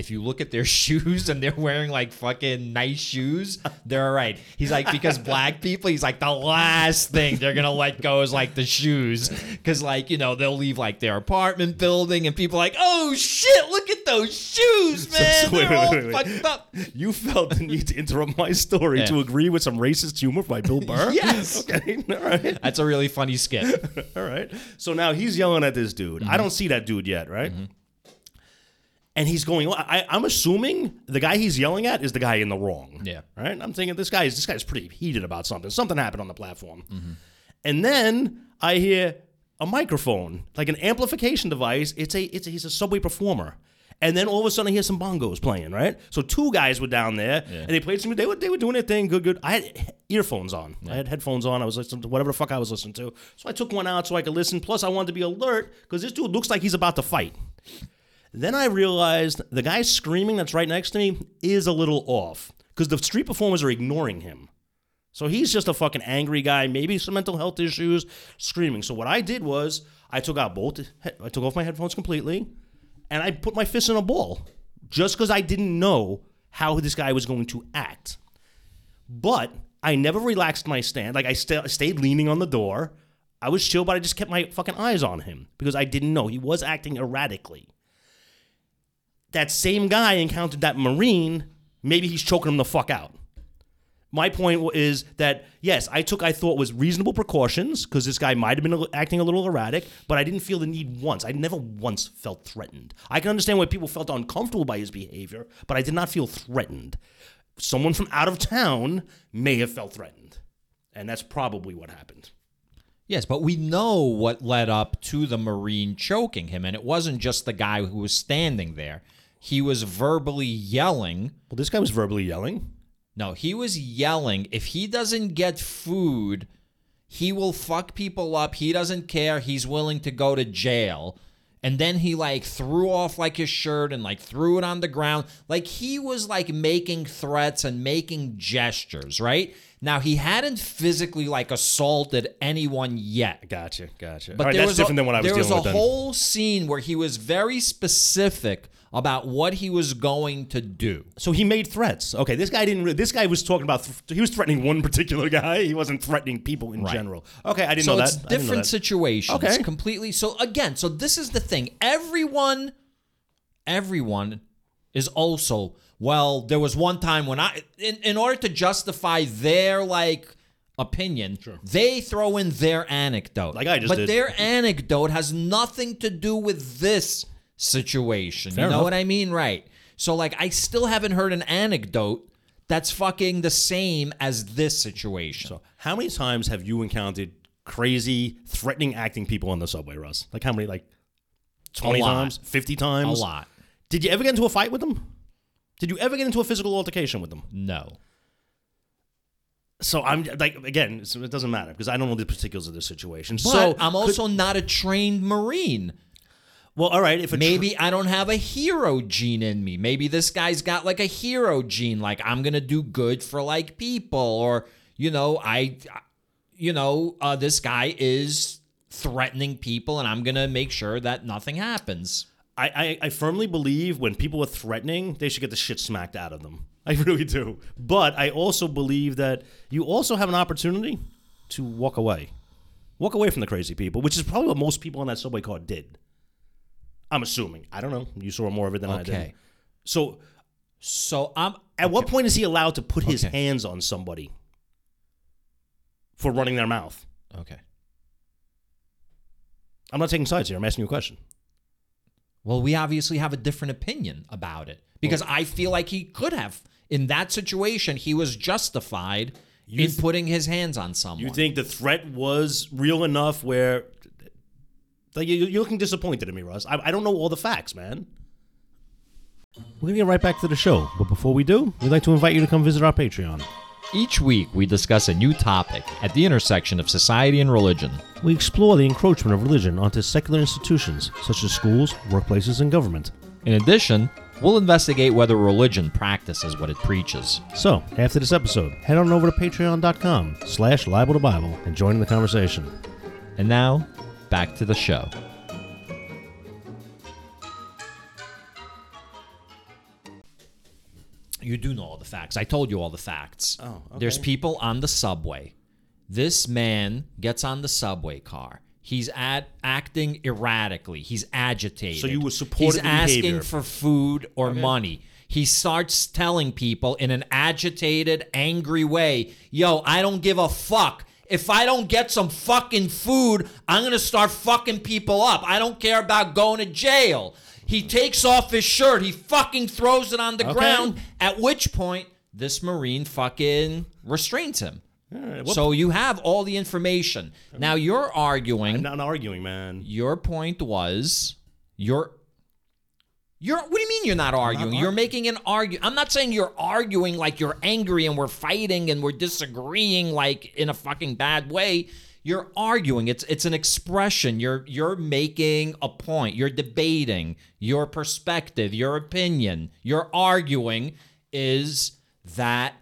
Speaker 2: if you look at their shoes and they're wearing like fucking nice shoes, they're all right. He's like, because black people, he's like, the last thing they're gonna let go is like the shoes, because like you know they'll leave like their apartment building, and people are like, oh shit, look at those shoes, man,
Speaker 1: so wait,
Speaker 2: they're
Speaker 1: wait,
Speaker 2: all
Speaker 1: wait, wait.
Speaker 2: fucked up.
Speaker 1: you felt the need to interrupt my story
Speaker 2: Yeah.
Speaker 1: to agree with some racist humor by Bill Burr.
Speaker 2: Yes.
Speaker 1: Okay. All right.
Speaker 2: That's a really funny skit.
Speaker 1: All right. So now he's yelling at this dude.
Speaker 2: Mm-hmm.
Speaker 1: I don't see that dude yet, right? And he's going. I, I'm assuming the guy he's yelling at is the guy in the wrong.
Speaker 2: Yeah.
Speaker 1: Right. I'm thinking this guy is this guy's pretty heated about something. Something happened on the platform.
Speaker 2: Mm-hmm.
Speaker 1: And then I hear a microphone, like an amplification device. It's a. It's a, he's a subway performer. And then all of a sudden, I hear some bongos playing. Right. So two guys were down there, and they played some. They were they were doing their thing. Good. Good. I had earphones on. I had headphones on. I was listening to whatever the fuck I was listening to. So I took one out so I could listen. Plus, I wanted to be alert because this dude looks like he's about to fight. Then I realized the guy screaming that's right next to me is a little off because the street performers are ignoring him. So he's just a fucking angry guy, maybe some mental health issues, screaming. So what I did was I took out both, I took off my headphones completely, and I put my fist in a ball just because I didn't know how this guy was going to act. But I never relaxed my stand. Like I sta stayed leaning on the door. I was chill, but I just kept my fucking eyes on him because I didn't know he was acting erratically that same guy encountered that Marine, maybe he's choking him the fuck out. My point is that yes, I took I thought was reasonable precautions because this guy might have been acting a little erratic, but I didn't feel the need once. I never once felt threatened. I can understand why people felt uncomfortable by his behavior, but I did not feel threatened. Someone from out of town may have felt threatened, and that's probably what happened.
Speaker 2: Yes, but we know what led up to the Marine choking him, and it wasn't just the guy who was standing there. He was verbally yelling.
Speaker 1: Well, this guy was verbally yelling.
Speaker 2: No, he was yelling. If he doesn't get food, he will fuck people up. He doesn't care. He's willing to go to jail. And then he like threw off like his shirt and like threw it on the ground. Like he was like making threats and making gestures, right? Now he hadn't physically like assaulted anyone yet.
Speaker 1: Gotcha, gotcha.
Speaker 2: But
Speaker 1: All right,
Speaker 2: there
Speaker 1: that's
Speaker 2: was
Speaker 1: different
Speaker 2: a,
Speaker 1: than what I was
Speaker 2: there
Speaker 1: dealing
Speaker 2: was a
Speaker 1: with
Speaker 2: whole scene where he was very specific about what he was going to do.
Speaker 1: So he made threats. Okay, this guy didn't. Re- this guy was talking about. Th- he was threatening one particular guy. He wasn't threatening people in general. Okay, I didn't
Speaker 2: So
Speaker 1: know
Speaker 2: it's
Speaker 1: that. I didn't know
Speaker 2: different situations.
Speaker 1: Okay.
Speaker 2: Completely. So again, so this is the thing. Everyone, everyone is also well. There was one time when I, in, in order to justify their like opinion, they throw in their anecdote.
Speaker 1: Like I just
Speaker 2: but
Speaker 1: did.
Speaker 2: their anecdote has nothing to do with this situation.
Speaker 1: Fair
Speaker 2: you know
Speaker 1: enough.
Speaker 2: what I mean? Right. So like, I still haven't heard an anecdote. That's fucking the same as this situation.
Speaker 1: So, how many times have you encountered crazy, threatening acting people on the subway, Russ? Like how many? Like twenty times, fifty times?
Speaker 2: a lot.
Speaker 1: Did you ever get into a fight with them? Did you ever get into a physical altercation with them?
Speaker 2: No.
Speaker 1: So I'm like, again, it doesn't matter because I don't know the particulars of this situation.
Speaker 2: But
Speaker 1: so
Speaker 2: I'm also not a trained Marine.
Speaker 1: Well, all right. If a tr-
Speaker 2: Maybe I don't have a hero gene in me. Maybe this guy's got like a hero gene, like I'm gonna do good for like people, or you know, I, you know, uh, this guy is threatening people, and I'm gonna make sure that nothing happens.
Speaker 1: I, I, I firmly believe when people are threatening, they should get the shit smacked out of them. I really do. But I also believe that you also have an opportunity to walk away. Walk away from the crazy people, which is probably what most people on that subway car did. I'm assuming. I don't know. You saw more of it than I did.
Speaker 2: Okay.
Speaker 1: So
Speaker 2: So I'm
Speaker 1: at what point is he allowed to put his
Speaker 2: Okay.
Speaker 1: hands on somebody for running their mouth?
Speaker 2: okay.
Speaker 1: I'm not taking sides here. I'm asking you a question.
Speaker 2: Well, we obviously have a different opinion about it because I feel like he could have. In that situation, he was justified in
Speaker 1: th-
Speaker 2: putting his hands on someone.
Speaker 1: You think the threat was real enough where like you- you're looking disappointed in me, Russ? I, I don't know all the facts, man. We're gonna get right back to the show, but before we do, we'd like to invite you to come visit our Patreon.
Speaker 2: Each week, we discuss a new topic at the intersection of society and religion.
Speaker 1: We explore the encroachment of religion onto secular institutions such as schools, workplaces, and government.
Speaker 2: In addition, we'll investigate whether religion practices what it preaches.
Speaker 1: So, after this episode, head on over to patreon.com slash Libel the Bible and join in the conversation.
Speaker 2: And now, back to the show. You do know all the facts. I told you all the facts.
Speaker 1: Oh, okay.
Speaker 2: There's people on the subway. This man gets on the subway car. He's at acting erratically. He's agitated.
Speaker 1: So you were support
Speaker 2: He's asking
Speaker 1: behavior.
Speaker 2: for food or money. He starts telling people in an agitated, angry way, "Yo, I don't give a fuck. If I don't get some fucking food, I'm going to start fucking people up. I don't care about going to jail." He takes off his shirt. He fucking throws it on the
Speaker 1: Okay.
Speaker 2: ground. At which point, this Marine fucking restrains him.
Speaker 1: right, well-
Speaker 2: so you have all the information. Now you're arguing.
Speaker 1: I'm not arguing, man.
Speaker 2: Your point was you're you're what do you mean you're not arguing? you're making an argue. I'm not saying you're arguing like you're angry and we're fighting and we're disagreeing like in a fucking bad way. You're arguing. It's it's an expression. You're you're making a point. You're debating your perspective, your opinion. You're arguing is that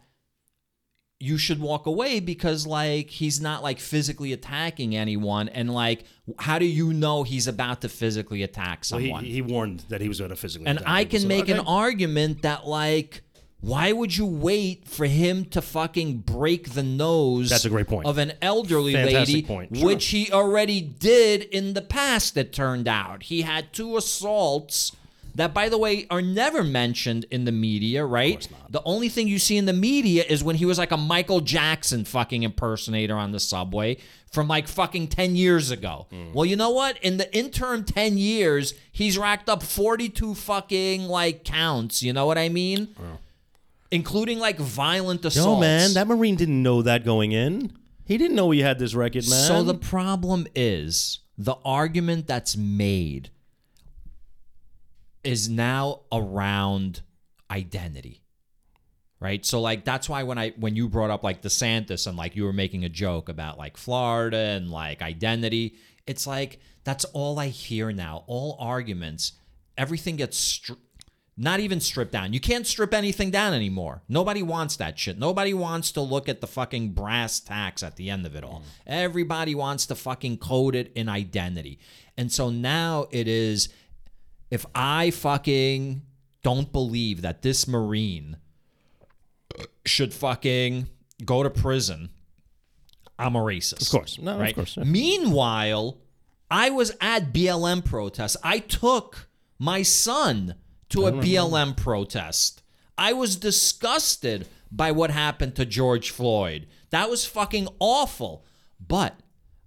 Speaker 2: you should walk away because like he's not like physically attacking anyone and like how do you know he's about to physically attack
Speaker 1: Well, he,
Speaker 2: someone
Speaker 1: he warned that he was going to physically
Speaker 2: and i can
Speaker 1: so-
Speaker 2: make an argument that like why would you wait for him to fucking break the nose
Speaker 1: That's a great point.
Speaker 2: of an elderly
Speaker 1: Fantastic
Speaker 2: lady
Speaker 1: point. Sure.
Speaker 2: which he already did in the past it turned out he had two assaults that by the way are never mentioned in the media right? the only thing you see in the media is when he was like a michael jackson fucking impersonator on the subway from like fucking 10 years ago.
Speaker 1: Hmm.
Speaker 2: well you know what? In the interim 10 years he's racked up 42 fucking like counts you know what i mean? Including like violent assaults.
Speaker 1: No, man, that Marine didn't know that going in. He didn't know he had this record, man.
Speaker 2: So the problem is the argument that's made is now around identity. Right? So like that's why when I when you brought up like DeSantis and like you were making a joke about like Florida and like identity, it's like that's all I hear now. All arguments, everything gets str- not even stripped down. You can't strip anything down anymore. Nobody wants that shit. Nobody wants to look at the fucking brass tacks at the end of it all. Mm. Everybody wants to fucking code it in identity. And so now it is if I fucking don't believe that this Marine should fucking go to prison, I'm a racist.
Speaker 1: of course, no,
Speaker 2: Right?
Speaker 1: of course. yeah.
Speaker 2: Meanwhile, I was at BLM protests. I took my son to a BLM protest. I was disgusted by what happened to George Floyd. That was fucking awful. But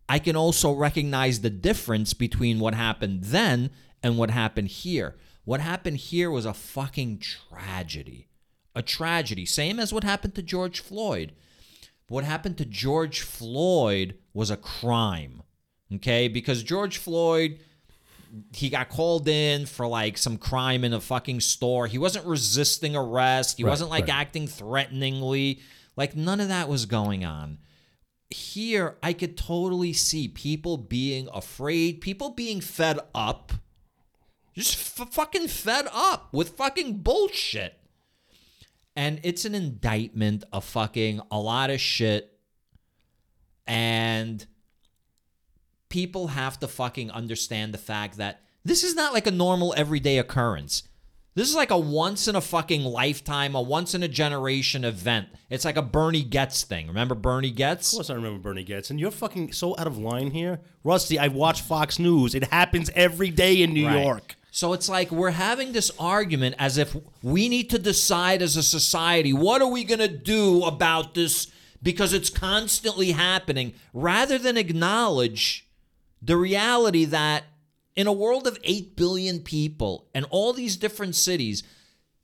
Speaker 2: I can also recognize the difference between what happened then and what happened here. What happened here was a fucking tragedy. A tragedy. Same as what happened to George Floyd. What happened to George Floyd was a crime. Okay? Because George Floyd he got called in for like some crime in a fucking store. He wasn't resisting arrest. He wasn't like
Speaker 1: right.
Speaker 2: acting threateningly. Like none of that was going on. Here, I could totally see people being afraid, people being fed up, just f- fucking fed up with fucking bullshit. And it's an indictment of fucking a lot of shit. And people have to fucking understand the fact that this is not like a normal everyday occurrence. This is like a once in a fucking lifetime, a once in a generation event. It's like a Bernie Goetz thing. Remember Bernie Goetz?
Speaker 1: Of course, I remember Bernie Goetz, and you're fucking so out of line here, Rusty. I watch Fox News. It happens every day in New
Speaker 2: Right.
Speaker 1: York.
Speaker 2: So it's like we're having this argument as if we need to decide as a society what are we going to do about this because it's constantly happening rather than acknowledge the reality that in a world of 8 billion people and all these different cities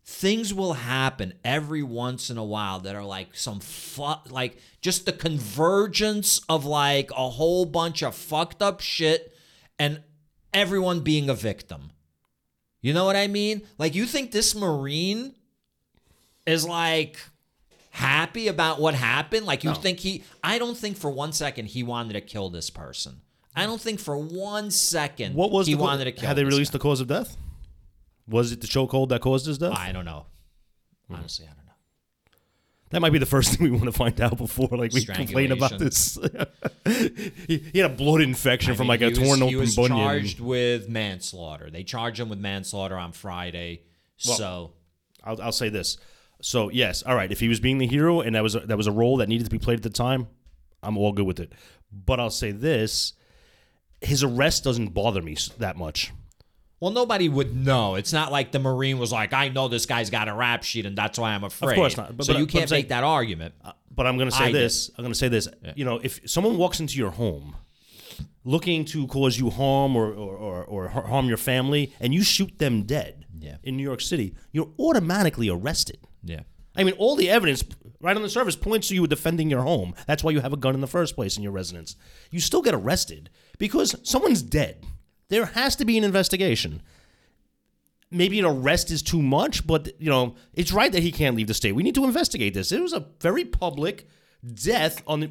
Speaker 2: things will happen every once in a while that are like some fu- like just the convergence of like a whole bunch of fucked up shit and everyone being a victim. You know what I mean? Like you think this marine is like happy about what happened? Like you think he I don't think for one second he wanted to kill this person. I don't think for one second
Speaker 1: What was
Speaker 2: he
Speaker 1: the
Speaker 2: wanted to kill.
Speaker 1: Had they released
Speaker 2: guy.
Speaker 1: the cause of death? Was it the chokehold that caused his death?
Speaker 2: I don't know. Hmm. Honestly, I don't know.
Speaker 1: That might be the first thing we want to find out before, like we complain about this. he, he had a blood infection
Speaker 2: I
Speaker 1: from
Speaker 2: mean,
Speaker 1: like a
Speaker 2: he was,
Speaker 1: torn
Speaker 2: he
Speaker 1: open
Speaker 2: was
Speaker 1: bunion.
Speaker 2: charged with manslaughter. They charged him with manslaughter on Friday. so
Speaker 1: I'll, I'll say this. So yes, all right. If he was being the hero and that was a, that was a role that needed to be played at the time, I'm all good with it. But I'll say this: his arrest doesn't bother me that much.
Speaker 2: Well, nobody would know. It's not like the Marine was like, I know this guy's got a rap sheet and that's why I'm afraid.
Speaker 1: Of course not. But-
Speaker 2: so
Speaker 1: but-
Speaker 2: you can't
Speaker 1: saying-
Speaker 2: make that argument.
Speaker 1: Uh, but I'm going to say
Speaker 2: I did.
Speaker 1: this. I'm going to say this. You know, if someone walks into your home looking to cause you harm or, or, or, or harm your family and you shoot them dead
Speaker 2: Yeah.
Speaker 1: in New York City, you're automatically arrested.
Speaker 2: yeah.
Speaker 1: I mean, all the evidence right on the surface points to you defending your home. That's why you have a gun in the first place in your residence. You still get arrested because someone's dead. There has to be an investigation. Maybe an arrest is too much, but you know, it's right that he can't leave the state. We need to investigate this. It was a very public death on the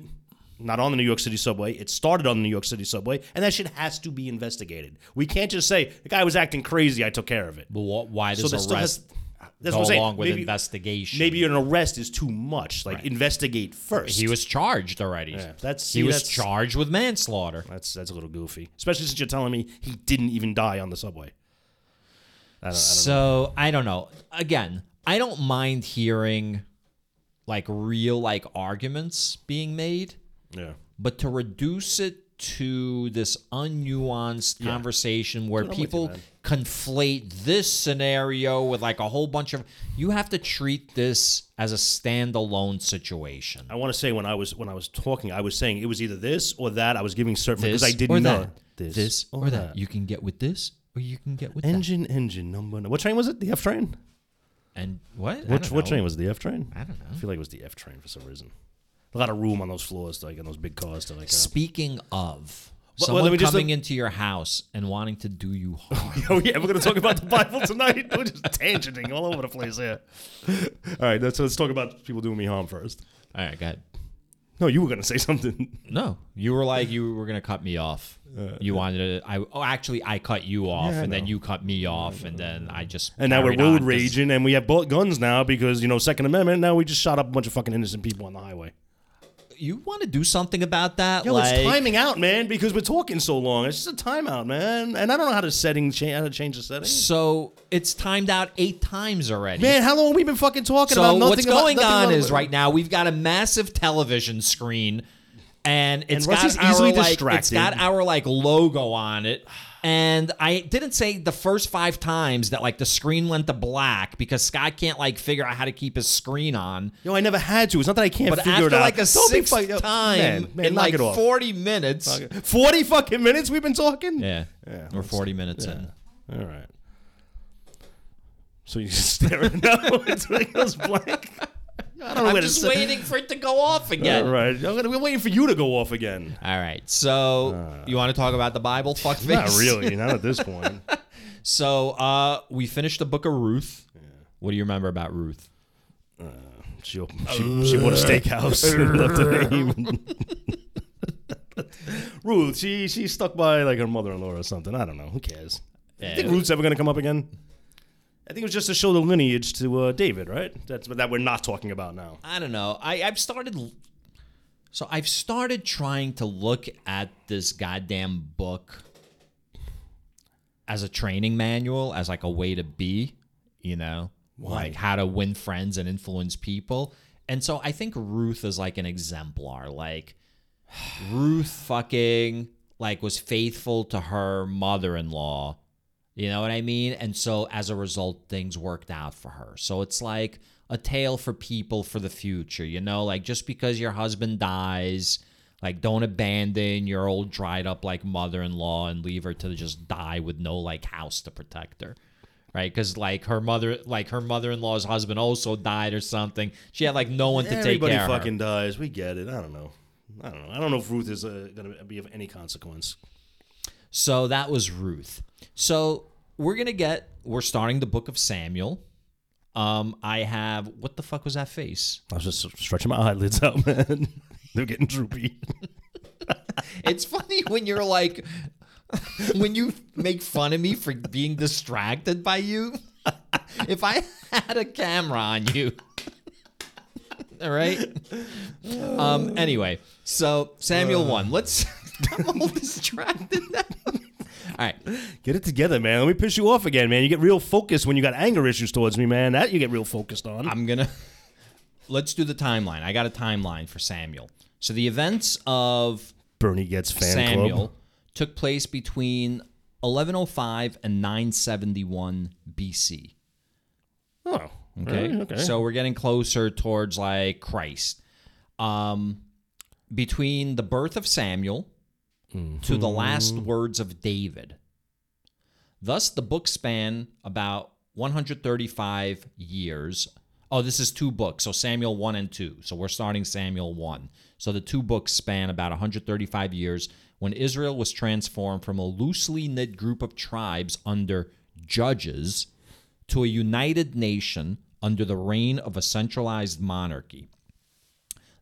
Speaker 1: not on the New York City subway. It started on the New York City subway, and that shit has to be investigated. We can't just say the guy was acting crazy. I took care of it.
Speaker 2: But wh- why does
Speaker 1: still
Speaker 2: arrest
Speaker 1: That's
Speaker 2: go
Speaker 1: what I'm saying.
Speaker 2: along with
Speaker 1: Maybe-
Speaker 2: investigation?
Speaker 1: Maybe an arrest is too much. Like investigate first.
Speaker 2: he was charged already.
Speaker 1: Yeah, that's-
Speaker 2: he was
Speaker 1: that's-
Speaker 2: charged with manslaughter.
Speaker 1: That's that's a little goofy, especially since you're telling me he didn't even die on the subway. I don't, I don't
Speaker 2: So I don't know. Again, I don't mind hearing like real like arguments being made,
Speaker 1: yeah.
Speaker 2: but to reduce it to this unnuanced conversation where
Speaker 1: I'm with
Speaker 2: people
Speaker 1: you, man.
Speaker 2: Conflate this scenario with like a whole bunch of you have to treat this as a standalone situation.
Speaker 1: I want to say when I was when I was talking, I was saying it was either this or that. I was giving certain
Speaker 2: This
Speaker 1: because I didn't know
Speaker 2: that.
Speaker 1: this,
Speaker 2: This or that. You can get with this or you can get with that.
Speaker 1: Engine, engine number. What train was it? The F train.
Speaker 2: And what? I
Speaker 1: Which
Speaker 2: don't
Speaker 1: what
Speaker 2: know.
Speaker 1: train was it? the F train?
Speaker 2: I don't know.
Speaker 1: I feel like it was the F train for some reason. A lot of room on those floors, like on those big cars, to like. Uh,
Speaker 2: Speaking of
Speaker 1: Well,
Speaker 2: someone
Speaker 1: let me just-
Speaker 2: coming into your house and wanting to do you harm,
Speaker 1: oh yeah, we're gonna talk about the Bible tonight. We're just tangenting all over the place here. All right, let's let's talk about people doing me harm first.
Speaker 2: all right, go ahead.
Speaker 1: No, you were gonna say something.
Speaker 2: No, you were like you were gonna cut me off. you wanted to. I oh, actually I cut you off,
Speaker 1: Uh, Yeah,
Speaker 2: and then you cut me off, and then I just
Speaker 1: And now we're road raging, and we have guns now because you know Second Amendment. Now we just shot up a bunch of fucking innocent people on the highway.
Speaker 2: You want to do something about that?
Speaker 1: Yo,
Speaker 2: like,
Speaker 1: it's timing out, man, because we're talking so long. It's just a timeout, man. And I don't know how to setting cha- how to change the setting.
Speaker 2: So it's timed out eight times already.
Speaker 1: Man, how long have we been fucking talking
Speaker 2: so
Speaker 1: about nothing?
Speaker 2: what's
Speaker 1: about-
Speaker 2: going
Speaker 1: nothing
Speaker 2: on is right now we've got a massive television screen, and it's
Speaker 1: Russ
Speaker 2: got
Speaker 1: easily
Speaker 2: our like it's got our like logo on it. And I didn't say the first five times that like the screen went to black because Scott can't like figure out how to keep his screen on.
Speaker 1: No, I never had to. It's not that I can't
Speaker 2: But
Speaker 1: figure
Speaker 2: after
Speaker 1: it out.
Speaker 2: like a
Speaker 1: Don't be
Speaker 2: sixth
Speaker 1: fuck- yo,
Speaker 2: time
Speaker 1: man, man,
Speaker 2: in
Speaker 1: knock
Speaker 2: like
Speaker 1: it off.
Speaker 2: forty minutes,
Speaker 1: Forty fucking minutes we've been talking.
Speaker 2: yeah,
Speaker 1: Yeah,
Speaker 2: we're forty minutes in.
Speaker 1: All right. So you just staring now until it goes blank. I don't know
Speaker 2: I'm just waiting for it to go off again.
Speaker 1: All right, I'm gonna, we're waiting for you to go off again.
Speaker 2: All right, so you want to talk about the Bible? Fuck face.
Speaker 1: Uh. Not really, not at this point.
Speaker 2: So uh, we finished the book of Ruth. What do you remember about Ruth?
Speaker 1: She, op- she, she bought a steakhouse and left her name. Ruth, she she stuck by like her mother-in-law or something. I don't know. Who cares? I think Ruth's ever gonna come up again. I think it was just to show the lineage to uh, David, right? That's that we're not talking about now.
Speaker 2: I don't know. I, I've started. So I've started trying to look at this goddamn book as a training manual, as like a way to be, you know, like how to win friends and influence people. And so I think Ruth is like an exemplar. Like Ruth fucking like was faithful to her mother-in-law. You know what I mean? And so as a result, things worked out for her. So it's like a tale for people for the future, you know? Like just because your husband dies, like don't abandon your old dried up like mother-in-law and leave her to just die with no like house to protect her. Right? Because like her mother like her mother-in-law's husband also died or something. She had like no one to take
Speaker 1: Everybody
Speaker 2: care of her.
Speaker 1: fucking dies. We get it. I don't know. I don't know. I don't know if Ruth is uh, gonna be of any consequence.
Speaker 2: So that was Ruth. So we're gonna get we're starting the book of Samuel. Um, I have what the fuck was that face?
Speaker 1: I was just stretching my eyelids out, man. They're getting droopy.
Speaker 2: It's funny when you're like, when you make fun of me for being distracted by you. if I had a camera on you, all right. Um. Anyway, so Samuel one. Let's. I'm all distracted now. All right.
Speaker 1: Get it together, man. Let me piss you off again, man. You get real focused when you got anger issues towards me, man. That you get real focused on.
Speaker 2: I'm gonna let's do the timeline. I got a timeline for Samuel. So the events of
Speaker 1: Bernie gets fan
Speaker 2: Samuel
Speaker 1: club.
Speaker 2: took place between 1105 and 971 BC.
Speaker 1: Oh,
Speaker 2: Okay.
Speaker 1: really? okay.
Speaker 2: So we're getting closer towards like Christ. Um, between the birth of Samuel to the last hmm. words of David. Thus, the books span about 135 years. Oh, this is two books. So Samuel 1 and 2. So we're starting Samuel 1. So the two books span about 135 years when Israel was transformed from a loosely knit group of tribes under judges to a united nation under the reign of a centralized monarchy.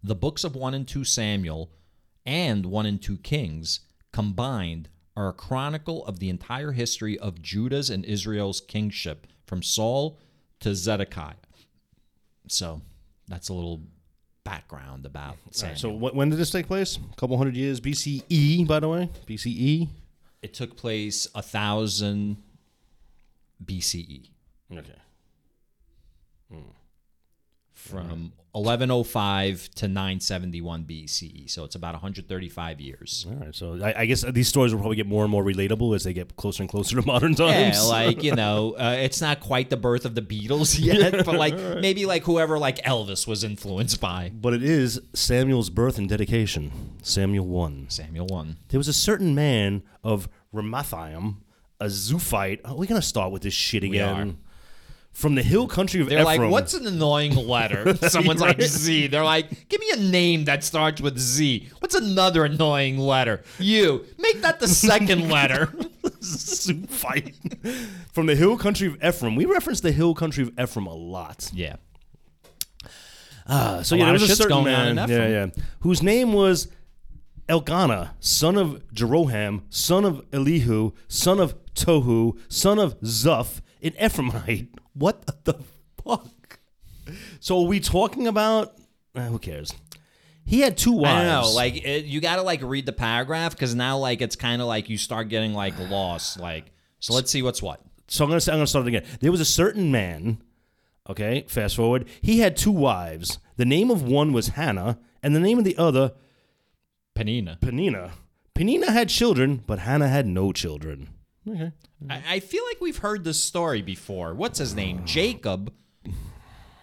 Speaker 2: The books of 1 and 2 Samuel and 1 and 2 Kings combined are a chronicle of the entire history of Judah's and Israel's kingship from Saul to Zedekiah. So that's a little background about Samuel.
Speaker 1: So wh- when did this take place? A couple hundred years BCE, by the way. BCE.
Speaker 2: it took place a thousand BCE
Speaker 1: Okay. Hmm.
Speaker 2: from 1105 to 971 BCE. So it's about 135 years.
Speaker 1: All right. So I, I guess these stories will probably get more and more relatable as they get closer and closer to modern times.
Speaker 2: Yeah, like you know, uh, it's not quite the birth of the Beatles yet, but like maybe like whoever like Elvis was influenced by
Speaker 1: but it is Samuel's birth and dedication. Samuel one.
Speaker 2: Samuel one.
Speaker 1: There was a certain man of Ramathaim, a Zophite. Are we're gonna start with this shit again. From the hill country of
Speaker 2: They're
Speaker 1: Ephraim.
Speaker 2: like, what's an annoying letter? Someone's like Z. They're like, give me a name that starts with Z. What's another annoying letter? You. Make that the second letter.
Speaker 1: Zophite. From the hill country of Ephraim. We reference the hill country of Ephraim a lot.
Speaker 2: Yeah.
Speaker 1: Uh, so
Speaker 2: A
Speaker 1: yeah, there was a certain man, yeah, yeah, whose name was Elkanah, son of Jeroham, son of Elihu, son of Tohu, son of Zuph, an Ephraimite. What the fuck? So are we talking about? Uh, who cares? He had two wives.
Speaker 2: I don't know. Like, it, you got to like read the paragraph because now like it's kind of like you start getting like lost. Like, so let's see what's what.
Speaker 1: So I'm gonna say, I'm gonna start it again. There was a certain man. Okay, fast forward. He had two wives. The name of one was Hannah, and the name of the other
Speaker 2: Panina.
Speaker 1: Penina. Penina had children, but Hannah had no children. Okay.
Speaker 2: I, I feel like we've heard this story before. What's his name? Jacob.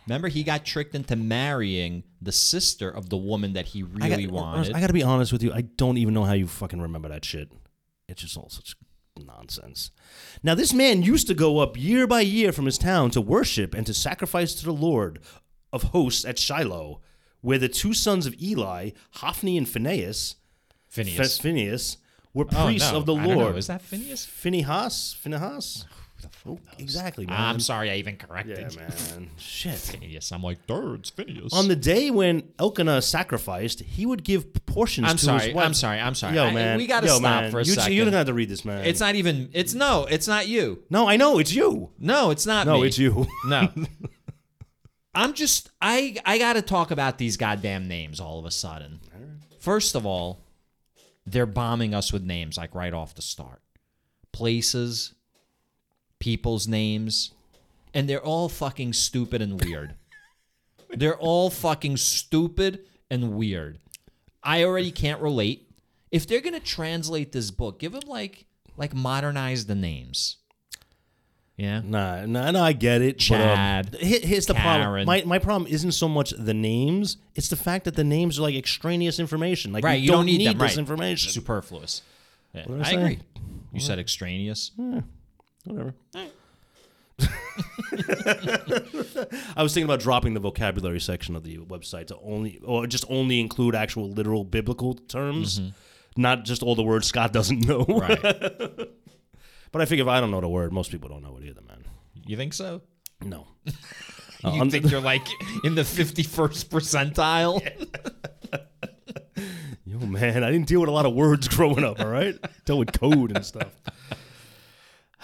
Speaker 2: Remember, he got tricked into marrying the sister of the woman that he
Speaker 1: I,
Speaker 2: really
Speaker 1: got,
Speaker 2: wanted.
Speaker 1: I gotta be honest with you. I don't even know how you fucking remember that shit. It's just all such nonsense. Now, this man used to go up year by year from his town to worship and to sacrifice to the Lord of hosts at Shiloh, where the two sons of Eli, Hophni and Phinehas,
Speaker 2: Phineas.
Speaker 1: Ph- Were
Speaker 2: Oh,
Speaker 1: priests
Speaker 2: no.
Speaker 1: of the
Speaker 2: don't.
Speaker 1: Lord.
Speaker 2: Is that Phineas?
Speaker 1: Phinehas? Phinehas? Oh, exactly, ah, man.
Speaker 2: I'm sorry, I even corrected.
Speaker 1: Yeah, man. Shit.
Speaker 2: Phineas. I'm like, dude, it's Phineas.
Speaker 1: On the day when Elkanah sacrificed, he would give portions
Speaker 2: I'm
Speaker 1: to
Speaker 2: sorry.
Speaker 1: his wife.
Speaker 2: I'm sorry. I'm sorry.
Speaker 1: Yo,
Speaker 2: I-
Speaker 1: man.
Speaker 2: we gotta stop
Speaker 1: man.
Speaker 2: for a
Speaker 1: you,
Speaker 2: second.
Speaker 1: You're gonna have to read this, man.
Speaker 2: it's not even. It's no. It's not you.
Speaker 1: no, I know it's you.
Speaker 2: No, it's not.
Speaker 1: No,
Speaker 2: me.
Speaker 1: it's you.
Speaker 2: No. I'm just I I got to talk about these goddamn names all of a sudden. First of all, they're bombing us with names like right off the start. Places, people's names, and they're all fucking stupid and weird. they're all fucking stupid and weird. I already can't relate. If they're to translate this book, give them like like modernize the names. Yeah.
Speaker 1: Nah, nah, no, I get it.
Speaker 2: Chad,
Speaker 1: but, um, here- here's the problem. My my problem isn't so much the names; it's the fact that the names are like extraneous information. Like
Speaker 2: Right,
Speaker 1: we
Speaker 2: you don't need them,
Speaker 1: this
Speaker 2: right.
Speaker 1: information.
Speaker 2: superfluous. Yeah,
Speaker 1: I
Speaker 2: I, agree. You said extraneous.
Speaker 1: Whatever. I was thinking about dropping the vocabulary section of the website to only, or just only include actual literal biblical terms, not just all the words Scott doesn't know.
Speaker 2: Right.
Speaker 1: But I figure if I don't know the word, most people don't know it either, man.
Speaker 2: You think so?
Speaker 1: No.
Speaker 2: You uh, think you're like in the 51st percentile?
Speaker 1: Yo, man, I didn't deal with a lot of words growing up, all right? Dealt with code and stuff.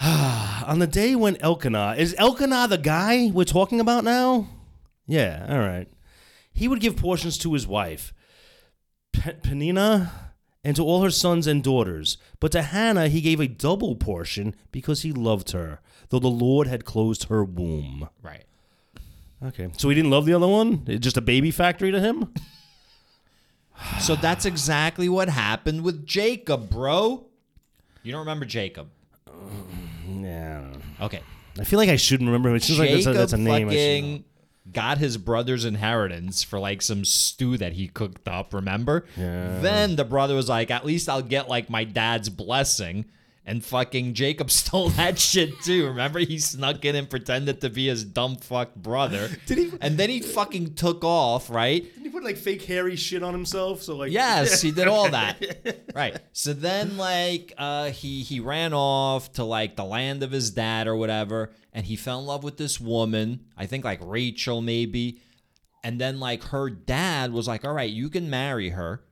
Speaker 1: On the day when Elkanah, is Elkanah the guy we're talking about now? Yeah, all right. He would give portions to his wife, Pe- Penina, and to all her sons and daughters. But to Hannah he gave a double portion because he loved her, though the Lord had closed her womb.
Speaker 2: Right.
Speaker 1: Okay, so he didn't love the other one? It's just a baby factory to him?
Speaker 2: So that's exactly what happened with Jacob, bro. You don't remember Jacob?
Speaker 1: Yeah. I don't know.
Speaker 2: Okay.
Speaker 1: I feel like I shouldn't remember him. It seems like that's a, that's a name. I should know.
Speaker 2: Got his brother's inheritance for like some stew that he cooked up, remember?
Speaker 1: Yeah.
Speaker 2: Then the brother was like, at least I'll get like my dad's blessing. And fucking Jacob stole that shit too. Remember, he snuck in and pretended to be his dumb fuck brother.
Speaker 1: Did he-
Speaker 2: And then he fucking took off, right?
Speaker 1: Didn't he put like fake hairy shit on himself? So like
Speaker 2: Yes, he did all that. right. So then like uh he he ran off to like the land of his dad or whatever and he fell in love with this woman, I think like Rachel maybe. And then like her dad was like, "All right, you can marry her."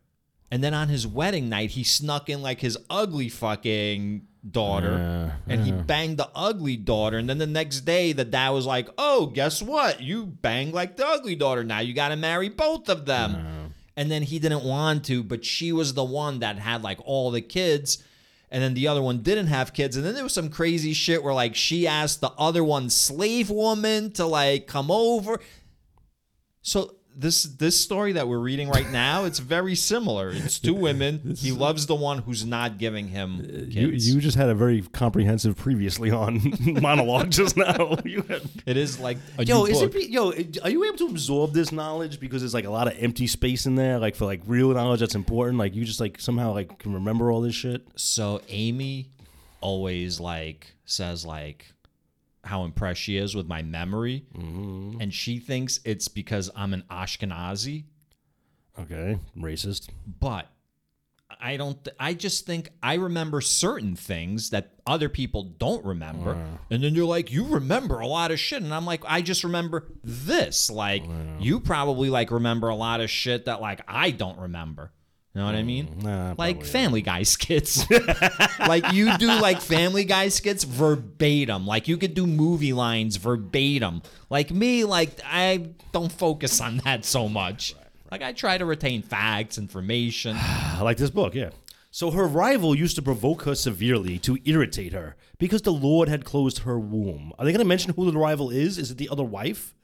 Speaker 2: And then on his wedding night, he snuck in like his ugly fucking daughter and he banged the ugly daughter. And then the next day, the dad was like, Oh, guess what? You banged like the ugly daughter. Now you got to marry both of them. And then he didn't want to, but she was the one that had like all the kids. And then the other one didn't have kids. And then there was some crazy shit where like she asked the other one slave woman to like come over. So this this story that we're reading right now, it's very similar. It's two women. He loves the one who's not giving him uh,
Speaker 1: You,
Speaker 2: kids.
Speaker 1: you just had a very comprehensive previously on monologue just now. You had,
Speaker 2: it is like a
Speaker 1: yo,
Speaker 2: new
Speaker 1: is
Speaker 2: book.
Speaker 1: it? Yo, are you able to absorb this knowledge because there's like a lot of empty space in there, like for like real knowledge that's important. Like you just like somehow like can remember all this shit.
Speaker 2: so Amy always like says like how impressed she is with my memory, mm-hmm. and she thinks it's because I'm an Ashkenazi,
Speaker 1: Okay, racist.
Speaker 2: but I don't. Th- I just think I remember certain things that other people don't remember, and then you're like, you remember a lot of shit, and I'm like, I just remember this. Like you probably like remember a lot of shit that like I don't remember. Know what I mean?
Speaker 1: Mm, nah,
Speaker 2: like
Speaker 1: probably,
Speaker 2: Family Guy skits. like you do like Family Guy skits verbatim. Like you could do movie lines verbatim. Like me, like I don't focus on that so much. Like I try to retain facts, information.
Speaker 1: I like this book, yeah. So her rival used to provoke her severely to irritate her because the Lord had closed her womb. Are they going to mention who the rival is? Is it the other wife?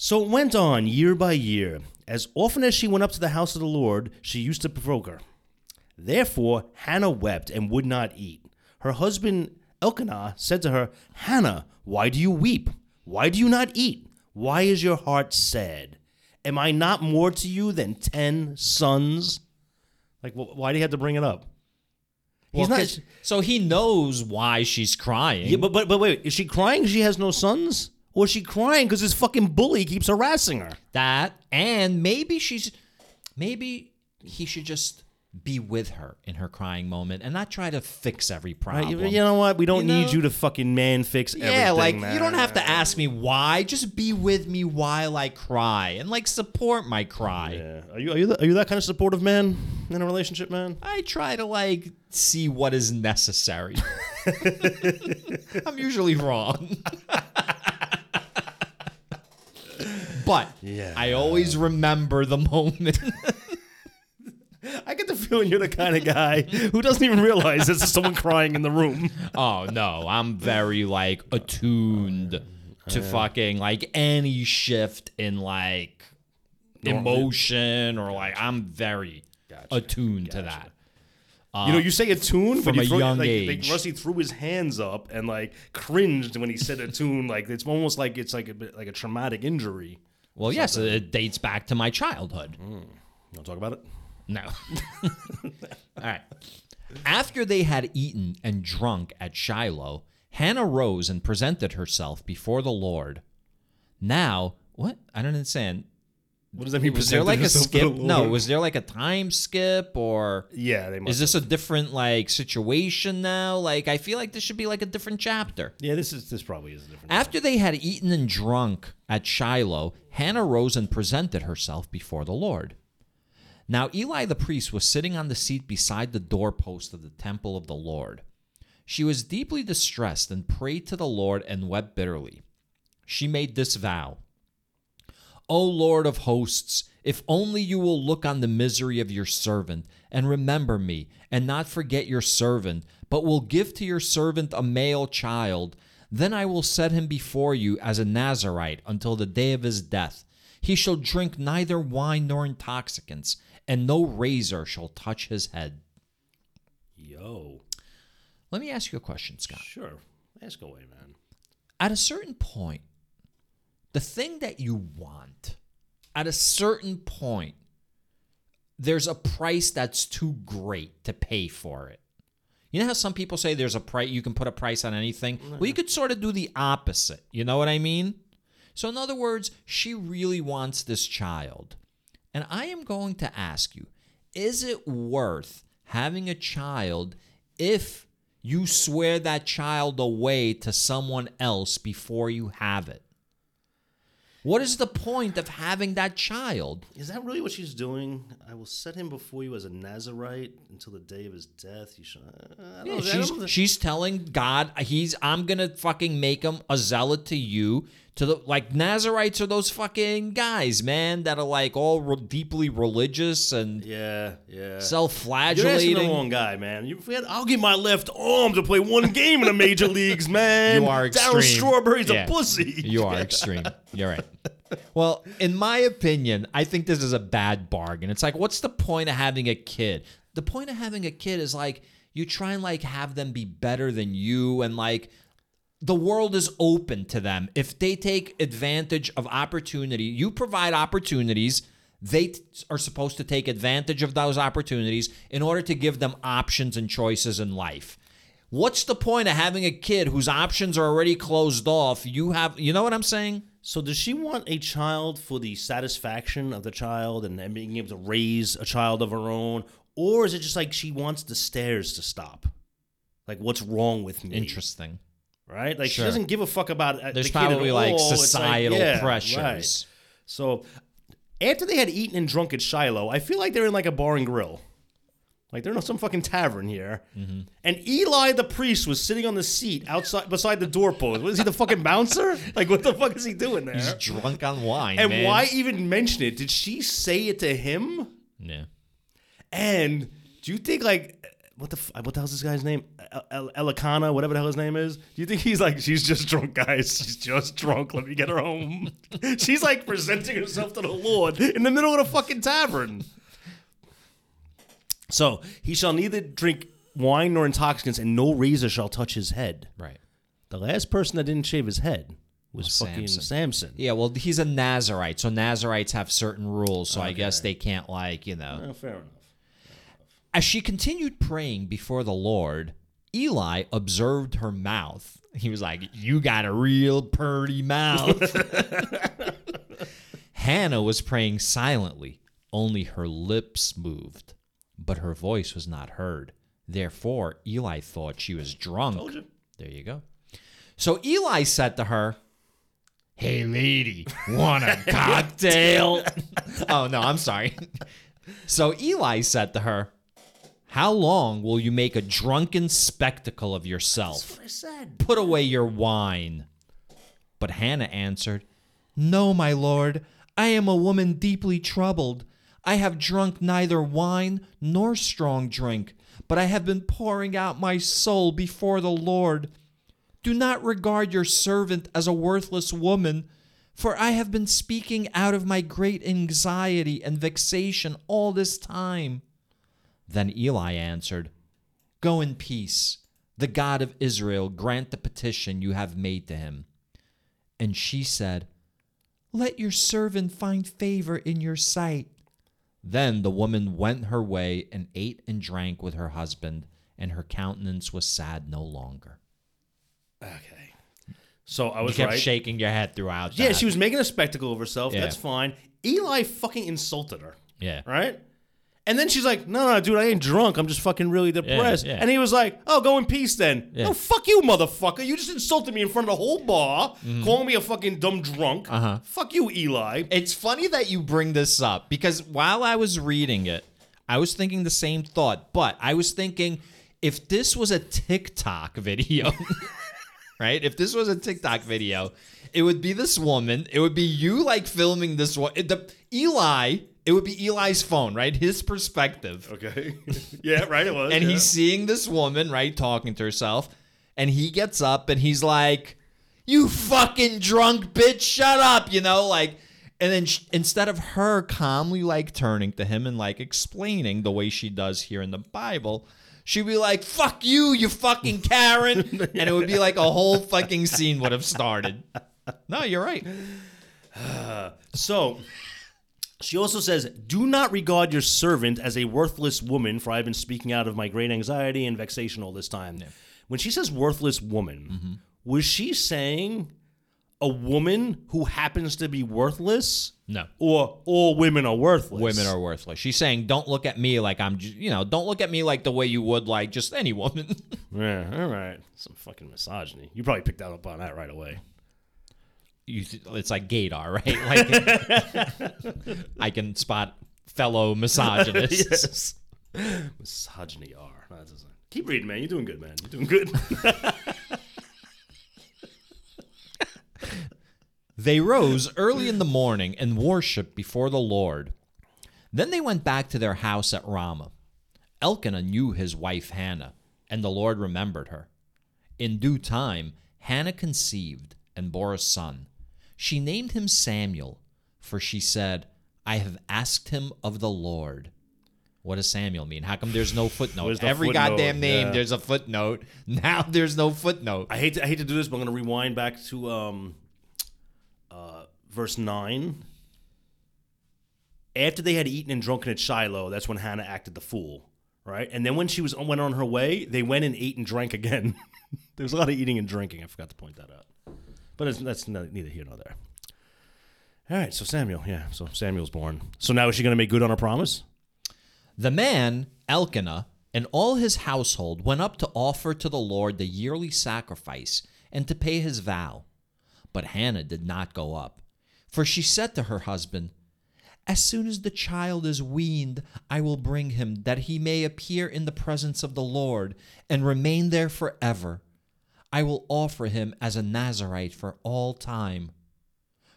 Speaker 1: So it went on year by year. As often as she went up to the house of the Lord, she used to provoke her. Therefore, Hannah wept and would not eat. Her husband Elkanah said to her, Hannah, why do you weep? Why do you not eat? Why is your heart sad? Am I not more to you than ten sons? Like, wh- why do you have to bring it up? He's
Speaker 2: Well,
Speaker 1: not.
Speaker 2: so he knows why she's crying.
Speaker 1: Yeah, but, but but wait, is she crying? She has no sons, or is she crying because this fucking bully keeps harassing her?
Speaker 2: that and maybe she's maybe he should just be with her in her crying moment and not try to fix every
Speaker 1: Right?
Speaker 2: problem.
Speaker 1: You, you know what? We don't
Speaker 2: You
Speaker 1: need
Speaker 2: know?
Speaker 1: you to fucking man fix everything.
Speaker 2: Yeah, like you don't have to ask me why. Just be with me while I cry and like support my cry.
Speaker 1: Yeah. Are you are you, the, are you that kind of supportive man in a relationship, man?
Speaker 2: I try to like see what is necessary. I'm usually wrong. but
Speaker 1: Yeah.
Speaker 2: I always remember the moment.
Speaker 1: I get the feeling you're the kind of guy who doesn't even realize there's someone crying in the room.
Speaker 2: oh no, I'm very like attuned to fucking like any shift in like emotion or like I'm very attuned to that.
Speaker 1: you know, uh, you say a tune
Speaker 2: from
Speaker 1: but you
Speaker 2: a
Speaker 1: throw,
Speaker 2: young
Speaker 1: like,
Speaker 2: age.
Speaker 1: Like Rusty threw his hands up and like cringed when he said a tune. Like it's almost like it's like a like a traumatic injury.
Speaker 2: Well, yes, it dates back to my childhood. Mm.
Speaker 1: Want to talk about it?
Speaker 2: No. All right. After they had eaten and drunk at Shiloh, Hannah rose and presented herself before the Lord. Now, what? I don't understand.
Speaker 1: What does that mean?
Speaker 2: Was there like a
Speaker 1: herself to the
Speaker 2: skip? No, was there like a time skip or
Speaker 1: yeah, they must.
Speaker 2: is this a different like situation now? Like I feel like this should be like a different chapter.
Speaker 1: yeah, this is this probably is a different.
Speaker 2: After they had eaten and drunk at Shiloh, Hannah rose and presented herself before the Lord. Now Eli the priest was sitting on the seat beside the doorpost of the temple of the Lord. She was deeply distressed and prayed to the Lord and wept bitterly. She made this vow O Lord of hosts, if only you will look on the misery of your servant and remember me, and not forget your servant, but will give to your servant a male child, then I will set him before you as a Nazarite until the day of his death. He shall drink neither wine nor intoxicants, and no razor shall touch his head.
Speaker 1: Yo,
Speaker 2: Let me ask you a question, Scott.
Speaker 1: sure, ask away, man.
Speaker 2: at a certain point, the thing that you want, at a certain point, there's a price that's too great to pay for it. You know how some people say there's a price you can put a price on anything? Well, you could sort of do the opposite. You know what I mean? So in other words, she really wants this child. And I am going to ask you, is it worth having a child if you swear that child away to someone else before you have it? What is the point of having that child?
Speaker 1: Is that really what she's doing? I will set him before you as a Nazarite until the day of his death. You should. Uh, I don't
Speaker 2: Yeah,
Speaker 1: know, I
Speaker 2: she's,
Speaker 1: don't know.
Speaker 2: she's telling God, he's I'm gonna fucking make him a zealot to you. To the like Nazarites are those fucking guys, man, that are like all re- deeply religious and
Speaker 1: yeah, yeah. Self-flagellating. You're asking the wrong guy, man. You forget, I'll give my left arm to play one game in the major leagues, man.
Speaker 2: You are
Speaker 1: Darryl
Speaker 2: extreme.
Speaker 1: Strawberry's
Speaker 2: Yeah.
Speaker 1: a pussy.
Speaker 2: You are extreme. You're right. Well, in my opinion, I think this is a bad bargain. It's like, what's the point of having a kid? The point of having a kid is like you try and like have them be better than you and like the world is open to them. If they take advantage of opportunity, you provide opportunities. They are supposed to take advantage of those opportunities in order to give them options and choices in life. What's the point of having a kid whose options are already closed off? You have, you know what I'm saying?
Speaker 1: So does she want a child for the satisfaction of the child and, and being able to raise a child of her own, or is it just like she wants the stairs to stop? Like, what's wrong with me?
Speaker 2: Interesting.
Speaker 1: right? Like
Speaker 2: Sure.
Speaker 1: she doesn't give a fuck about uh,
Speaker 2: There's
Speaker 1: the
Speaker 2: probably like societal
Speaker 1: yeah,
Speaker 2: pressures.
Speaker 1: right. So after they had eaten and drunk at Shiloh, I feel like they're in like a bar and grill. Like they're in some fucking tavern here.
Speaker 2: Mm-hmm.
Speaker 1: And Eli the priest was sitting on the seat outside beside the doorpost. Was he the fucking bouncer? Like what the fuck is he doing there?
Speaker 2: He's drunk on wine.
Speaker 1: and
Speaker 2: man.
Speaker 1: why even mention it? Did she say it to him?
Speaker 2: Yeah.
Speaker 1: And do you think like what the f- what the hell's this guy's name? El- El- Elikana, whatever the hell his name is. Do you think he's like she's just drunk, guys? She's just drunk. Let me get her home. she's like presenting herself to the Lord in the middle of the fucking tavern. So he shall neither drink wine nor intoxicants, and no razor shall touch his head.
Speaker 2: Right.
Speaker 1: The last person that didn't shave his head was
Speaker 2: Oh,
Speaker 1: fucking
Speaker 2: Samson.
Speaker 1: Samson.
Speaker 2: Yeah, well, he's a Nazarite, so Nazarites have certain rules, so I guess they can't like, you know.
Speaker 1: Oh, fair enough.
Speaker 2: As she continued praying before the Lord, Eli observed her mouth. He was like, You got a real purty mouth. Hannah was praying silently, only her lips moved, but her voice was not heard. Therefore, Eli thought she was drunk.
Speaker 1: You.
Speaker 2: There you go. So Eli said to her, Hey, lady, want a cocktail? oh, no, I'm sorry. So Eli said to her, How long will you make a drunken spectacle of yourself?
Speaker 1: What I said.
Speaker 2: Put away your wine. But Hannah answered, No, my lord, I am a woman deeply troubled. I have drunk neither wine nor strong drink, but I have been pouring out my soul before the Lord. Do not regard your servant as a worthless woman, for I have been speaking out of my great anxiety and vexation all this time. Then Eli answered, Go in peace. The God of Israel grant the petition you have made to him. And she said, Let your servant find favor in your sight. Then the woman went her way and ate and drank with her husband, and her countenance was sad no longer.
Speaker 1: Okay. So I
Speaker 2: You
Speaker 1: was
Speaker 2: kept
Speaker 1: right.
Speaker 2: shaking your head throughout.
Speaker 1: Yeah,
Speaker 2: that.
Speaker 1: she was making a spectacle of herself.
Speaker 2: Yeah.
Speaker 1: That's fine. Eli fucking insulted her,
Speaker 2: Yeah.
Speaker 1: right? And then she's like, "No, no, dude, I ain't drunk. I'm just fucking really depressed."
Speaker 2: yeah.
Speaker 1: And he was like, "Oh, go in peace then."
Speaker 2: Yeah.
Speaker 1: No, fuck you, motherfucker. You just insulted me in front of the whole bar, calling me a fucking dumb drunk.
Speaker 2: Mm-hmm. Uh-huh.
Speaker 1: Fuck you, Eli.
Speaker 2: It's funny that you bring this up because while I was reading it, I was thinking the same thought, but I was thinking if this was a TikTok video, right? If this was a TikTok video, it would be this woman. It would be you like filming this one. The Eli. It would be Eli's phone, right? His perspective.
Speaker 1: Okay. yeah, right. It was.
Speaker 2: and
Speaker 1: yeah.
Speaker 2: he's seeing this woman, right, talking to herself, and he gets up and he's like, "You fucking drunk bitch, shut up," you know, like. And then sh- instead of her calmly like turning to him and like explaining the way she does here in the Bible, she'd be like, "Fuck you, you fucking Karen," and it would be like a whole fucking scene would have started. No, you're right.
Speaker 1: So she also says, Do not regard your servant as a worthless woman, for I have been speaking out of my great anxiety and vexation all this time. When she says worthless woman,
Speaker 2: Mm-hmm.
Speaker 1: was she saying a woman who happens to be worthless?
Speaker 2: No.
Speaker 1: Or all women are worthless?
Speaker 2: Women are worthless. She's saying, "Don't look at me like I'm, you know, don't look at me like the way you would like just any woman."
Speaker 1: Yeah, all right. Some fucking misogyny. You probably picked that up on that right away.
Speaker 2: You, it's like gaydar, right? Like I can spot fellow misogynists.
Speaker 1: yes. Misogyny are. No, Keep reading, man. You're doing good, man. You're doing good.
Speaker 2: They rose early in the morning and worshiped before the Lord. Then they went back to their house at Ramah. Elkanah knew his wife Hannah, and the Lord remembered her. In due time, Hannah conceived and bore a son. She named him Samuel, for she said, I have asked him of the Lord. What does Samuel mean? How come there's no footnote?
Speaker 1: The
Speaker 2: Every
Speaker 1: footnote?
Speaker 2: goddamn name,
Speaker 1: Yeah.
Speaker 2: there's a footnote. Now there's no footnote.
Speaker 1: I hate to, I hate to do this, but I'm going to rewind back to um, uh, verse nine. After they had eaten and drunken at Shiloh, that's when Hannah acted the fool, right? And then when she was went on her way, they went and ate and drank again. There's a lot of eating and drinking. I forgot to point that out, but that's neither here nor there. All right, so Samuel, yeah, so Samuel's born. So now is she going to make good on her promise?
Speaker 2: The man, Elkanah, and all his household went up to offer to the Lord the yearly sacrifice and to pay his vow. But Hannah did not go up, for she said to her husband, As soon as the child is weaned, I will bring him, that he may appear in the presence of the Lord and remain there forever. I will offer him as a Nazarite for all time.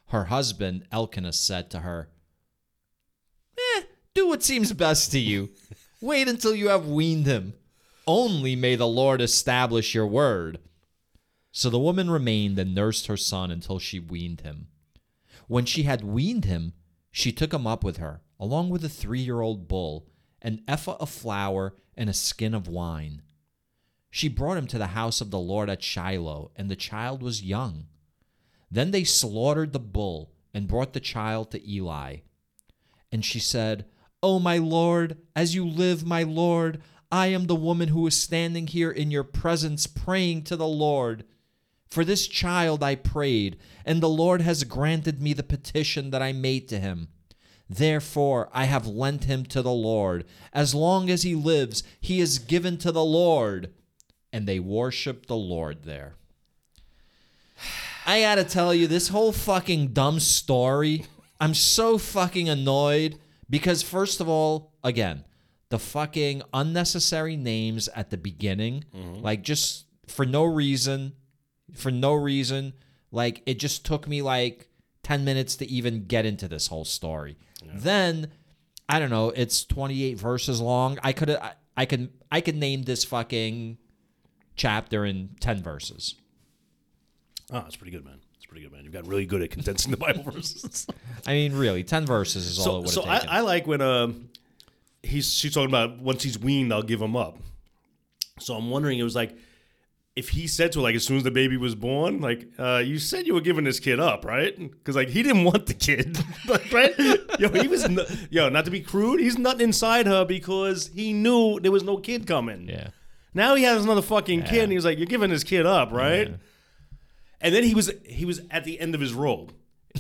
Speaker 2: Her husband, Elkanah, said to her, Eh, do what seems best to you. Wait until you have weaned him. Only may the Lord establish your word. So the woman remained and nursed her son until she weaned him. When she had weaned him, she took him up with her, along with a three year old bull, an ephah of flour, and a skin of wine. She brought him to the house of the Lord at Shiloh, and the child was young. Then they slaughtered the bull and brought the child to Eli. And she said, O my Lord, as you live, my Lord, I am the woman who is standing here in your presence praying to the Lord. For this child I prayed, and the Lord has granted me the petition that I made to him. Therefore I have lent him to the Lord. As long as he lives, he is given to the Lord. And they worship the Lord there. I gotta tell you, this whole fucking dumb story, I'm so fucking annoyed because, first of all, again, the fucking unnecessary names at the beginning, mm-hmm. like just for no reason, for no reason, like it just took me like 10 minutes to even get into this whole story. Then, I don't know, it's 28 verses long. I could, I, I can, I could name this fucking chapter in 10 verses.
Speaker 1: Oh, that's pretty good, man. It's pretty good, man. You've got really good at condensing the Bible verses.
Speaker 2: I mean, really, 10 verses is all it
Speaker 1: so
Speaker 2: would
Speaker 1: so I. I like when um he's she's talking about once he's weaned, I'll give him up. So I'm wondering, it was like if he said to her, like as soon as the baby was born, like uh, you said you were giving this kid up, right? Because like he didn't want the kid, right? Yo, he was nu- yo, not to be crude, he's nutting inside her because he knew there was no kid coming.
Speaker 2: yeah.
Speaker 1: Now he has another fucking kid, and he was like, "You're giving this kid up, right?" And then he was he was at the end of his rope,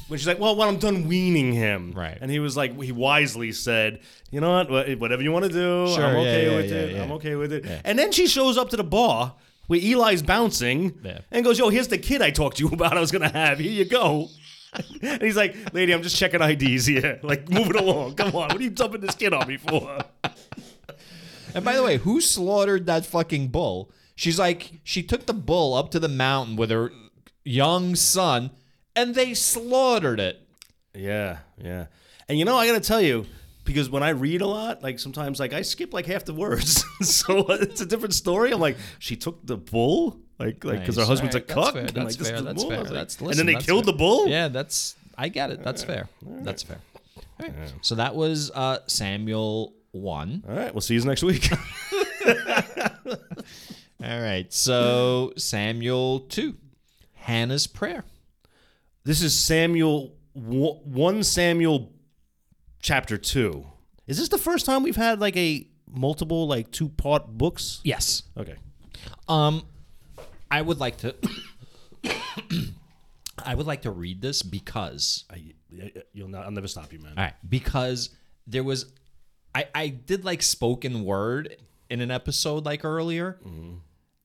Speaker 1: When she's like, "Well, when I'm done weaning him,"
Speaker 2: Right.
Speaker 1: and he was like, he wisely said, "You know what? Wha- Whatever you want to do,
Speaker 2: Sure,
Speaker 1: I'm
Speaker 2: yeah,
Speaker 1: okay
Speaker 2: yeah,
Speaker 1: with
Speaker 2: yeah,
Speaker 1: it.
Speaker 2: yeah.
Speaker 1: I'm okay with it." And then she shows up to the bar where Eli's bouncing
Speaker 2: Yeah.
Speaker 1: and goes, "Yo, here's the kid I talked to you about. I was gonna have. Here you go." and he's like, "Lady, I'm just checking IDs here. Like, move it along. Come on. What are you dumping this kid on me for?"
Speaker 2: And by the way, who slaughtered that fucking bull? She's like, she took the bull up to the mountain with her young son, and they slaughtered it.
Speaker 1: Yeah, yeah. And you know, I gotta tell you, because when I read a lot, like sometimes, like I skip like half the words, so it's a different story. I'm like, she took the bull, like, like because her husband's
Speaker 2: Alright,
Speaker 1: a
Speaker 2: that's
Speaker 1: cuck.
Speaker 2: fair,
Speaker 1: and,
Speaker 2: that's
Speaker 1: like,
Speaker 2: fair,
Speaker 1: the
Speaker 2: that's
Speaker 1: bull. I
Speaker 2: fair,
Speaker 1: was like-
Speaker 2: that's-
Speaker 1: and then they
Speaker 2: that's
Speaker 1: killed
Speaker 2: fair.
Speaker 1: the bull.
Speaker 2: Yeah, that's I get it. That's fair. That's fair. All right. So that was uh, Samuel one.
Speaker 1: All right, we'll see you next week.
Speaker 2: All right. So Samuel two, Hannah's prayer.
Speaker 1: this is Samuel one Samuel chapter two. Is this the first time we've had like a multiple like two part books?
Speaker 2: Yes.
Speaker 1: Okay.
Speaker 2: Um, I would like to. I would like to read this because
Speaker 1: I, you'll not. I'll never stop you, man.
Speaker 2: All right, because there was, I I did like spoken word in an episode like earlier,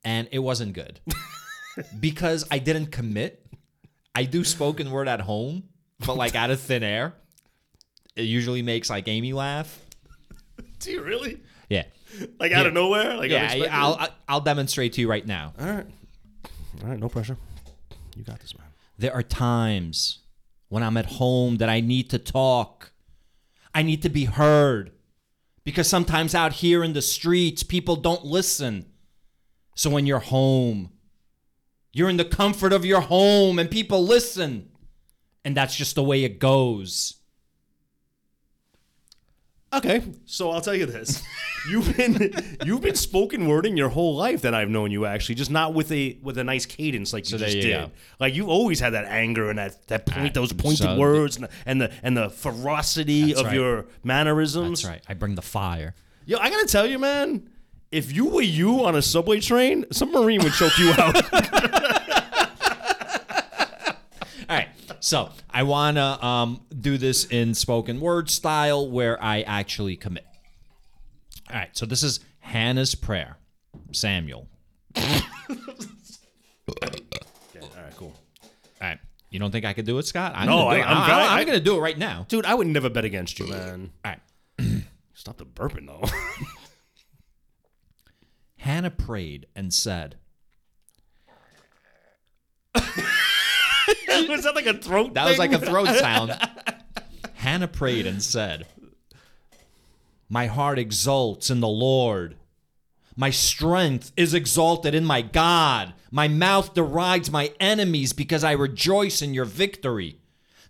Speaker 2: and it wasn't good because I didn't commit. I do spoken word at home, but like out of thin air. It usually makes like Amy laugh.
Speaker 1: Do you really?
Speaker 2: Yeah,
Speaker 1: Like out of nowhere? Like
Speaker 2: yeah. I'll I'll- I'll demonstrate to you right now.
Speaker 1: All right. All right, no pressure. You got this, man.
Speaker 2: There are times when I'm at home that I need to talk. I need to be heard. Because sometimes out here in the streets, people don't listen. So when you're home, you're in the comfort of your home and people listen. And that's just the way it goes.
Speaker 1: Okay, so I'll tell you this: you've been you've been spoken wording your whole life that I've known you. Actually, just not with a with a nice cadence like you
Speaker 2: So there
Speaker 1: just
Speaker 2: you
Speaker 1: did.
Speaker 2: go.
Speaker 1: Like you've always had that anger and that that point, those pointed
Speaker 2: so-
Speaker 1: words and the, and the and the ferocity
Speaker 2: That's
Speaker 1: of
Speaker 2: right.
Speaker 1: your mannerisms.
Speaker 2: That's right. I bring the fire.
Speaker 1: Yo, I gotta tell you, man. If you were you on a subway train, some marine would choke you out.
Speaker 2: So I want to um, do this in spoken word style where I actually commit. All right. So this is Hannah's prayer, Samuel.
Speaker 1: okay, all right, cool.
Speaker 2: All right. You don't think I could do it, Scott? I'm
Speaker 1: No,
Speaker 2: gonna do
Speaker 1: I-
Speaker 2: it.
Speaker 1: I'm
Speaker 2: I'm,
Speaker 1: very-
Speaker 2: I'm
Speaker 1: I-
Speaker 2: going to do it right now.
Speaker 1: Dude, I would never bet against you, man.
Speaker 2: All right.
Speaker 1: Stop the burping though.
Speaker 2: Hannah prayed and said,
Speaker 1: was that like a throat?
Speaker 2: That was like a throat sound. Hannah prayed and said, My heart exults in the Lord. My strength is exalted in my God. My mouth derides my enemies because I rejoice in your victory.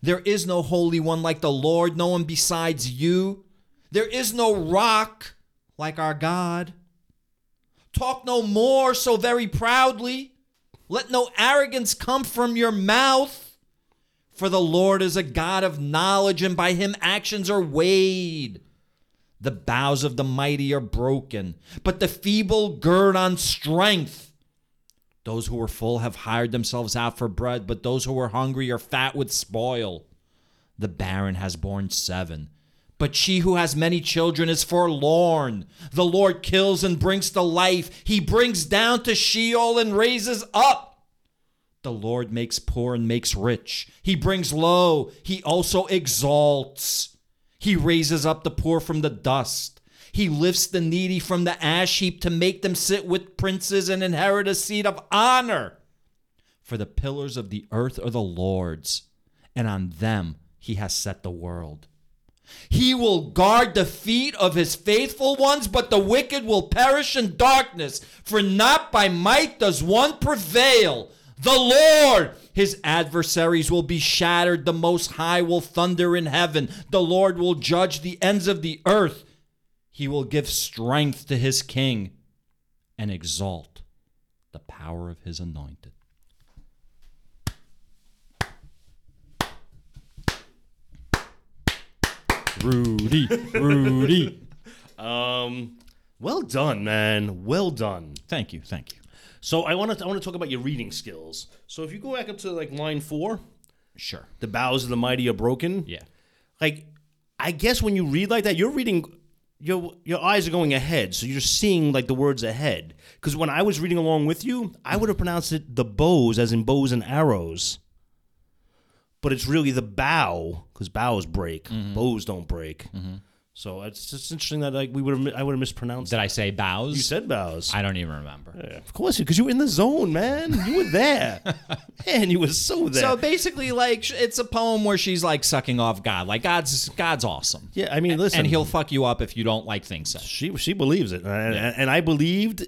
Speaker 2: There is no holy one like the Lord, no one besides you. There is no rock like our God. Talk no more so very proudly. Let no arrogance come from your mouth. For the Lord is a God of knowledge, and by him actions are weighed. The bows of the mighty are broken, but the feeble gird on strength. Those who are full have hired themselves out for bread, but those who are hungry are fat with spoil. The barren has borne seven, but she who has many children is forlorn. The Lord kills and brings to life, he brings down to Sheol and raises up. The Lord makes poor and makes rich. He brings low. He also exalts. He raises up the poor from the dust. He lifts the needy from the ash heap to make them sit with princes and inherit a seat of honor. For the pillars of the earth are the Lord's, and on them he has set the world. He will guard the feet of his faithful ones, but the wicked will perish in darkness. For not by might does one prevail. The Lord, his adversaries will be shattered. The Most High will thunder in heaven. The Lord will judge the ends of the earth. He will give strength to his king and exalt the power of his anointed. Rudy, Rudy.
Speaker 1: Um, well done, man. Well done.
Speaker 2: Thank you, thank you.
Speaker 1: So I want to I want to talk about your reading skills. So if you go back up to like line four,
Speaker 2: Sure.
Speaker 1: The bows of the mighty are broken.
Speaker 2: Yeah.
Speaker 1: Like, I guess when you read like that, you're reading. Your your eyes are going ahead, so you're seeing like the words ahead. Because when I was reading along with you, I would have pronounced it the bows, as in bows and arrows. But it's really the bow, because bows break, mm-hmm. bows don't break. Mm-hmm. So it's just interesting that like we would have I would have mispronounced.
Speaker 2: Did I say bows?
Speaker 1: You said bows.
Speaker 2: I don't even remember.
Speaker 1: Yeah, of course, because you were in the zone, man. You were there, man. You were so there.
Speaker 2: So basically, like it's a poem where she's like sucking off God. Like God's God's awesome,
Speaker 1: yeah, I mean, listen,
Speaker 2: and he'll fuck you up if you don't like things said.
Speaker 1: she she believes it, and, and I believed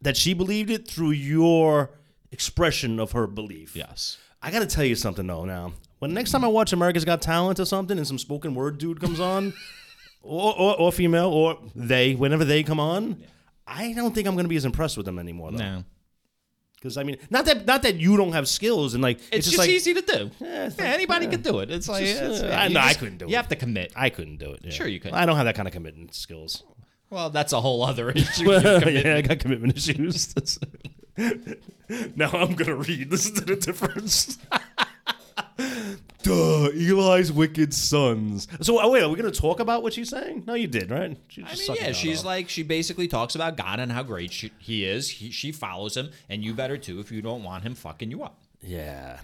Speaker 1: that she believed it through your expression of her belief.
Speaker 2: Yes.
Speaker 1: I got to tell you something though. Now, when next time I watch America's Got Talent or something, and some spoken word dude comes on, or, or or female, or they, whenever they come on. I don't think I'm to be as impressed with them anymore, though.
Speaker 2: No.
Speaker 1: Because I mean, not that not that you don't have skills and like
Speaker 2: It's,
Speaker 1: just,
Speaker 2: just
Speaker 1: like
Speaker 2: easy to do.
Speaker 1: Yeah, it's
Speaker 2: Yeah, anybody
Speaker 1: yeah.
Speaker 2: could do it. It's like
Speaker 1: just,
Speaker 2: it's-
Speaker 1: uh, I- no, I couldn't do
Speaker 2: You
Speaker 1: it.
Speaker 2: You have to commit.
Speaker 1: I couldn't do it. yeah.
Speaker 2: Sure you could.
Speaker 1: I don't have that kind of commitment skills.
Speaker 2: Well, that's a whole other issue.
Speaker 1: yeah, I got commitment issues. Now I'm gonna read. This is the difference. Duh, Eli's wicked sons. So, oh, wait, are we gonna talk about what she's saying? No, you did, right? She
Speaker 2: I mean, yeah, she's
Speaker 1: off.
Speaker 2: like she basically talks about God and how great she, he is. He, she follows him, and you better too if you don't want him fucking you up.
Speaker 1: Yeah.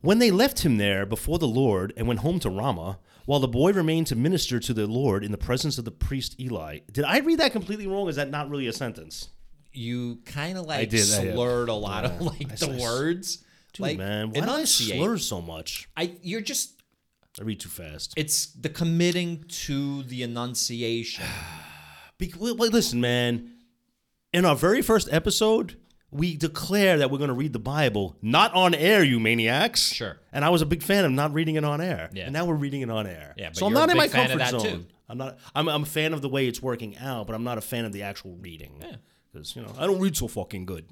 Speaker 1: When they left him there before the Lord and went home to Ramah, while the boy remained to minister to the Lord in the presence of the priest Eli. Did I read that completely wrong? Is that not really a sentence?
Speaker 2: You kind of like
Speaker 1: did, I,
Speaker 2: slurred a lot of like
Speaker 1: I
Speaker 2: the
Speaker 1: s-
Speaker 2: words.
Speaker 1: Dude,
Speaker 2: like
Speaker 1: man, why do I slur so much?
Speaker 2: I you're just
Speaker 1: I read too fast.
Speaker 2: it's the committing to the enunciation.
Speaker 1: Be- well, listen, man. In our very first episode, we declare that we're going to read the Bible not on air, you maniacs.
Speaker 2: Sure.
Speaker 1: And I was a big fan of not reading it on air.
Speaker 2: Yeah.
Speaker 1: And now we're reading it on air.
Speaker 2: Yeah,
Speaker 1: so I'm not in my
Speaker 2: big fan of
Speaker 1: comfort zone.
Speaker 2: too.
Speaker 1: I'm not. I'm, I'm a fan of the way it's working out, but I'm not a fan of the actual reading. Yeah. Because you know I don't read so fucking good.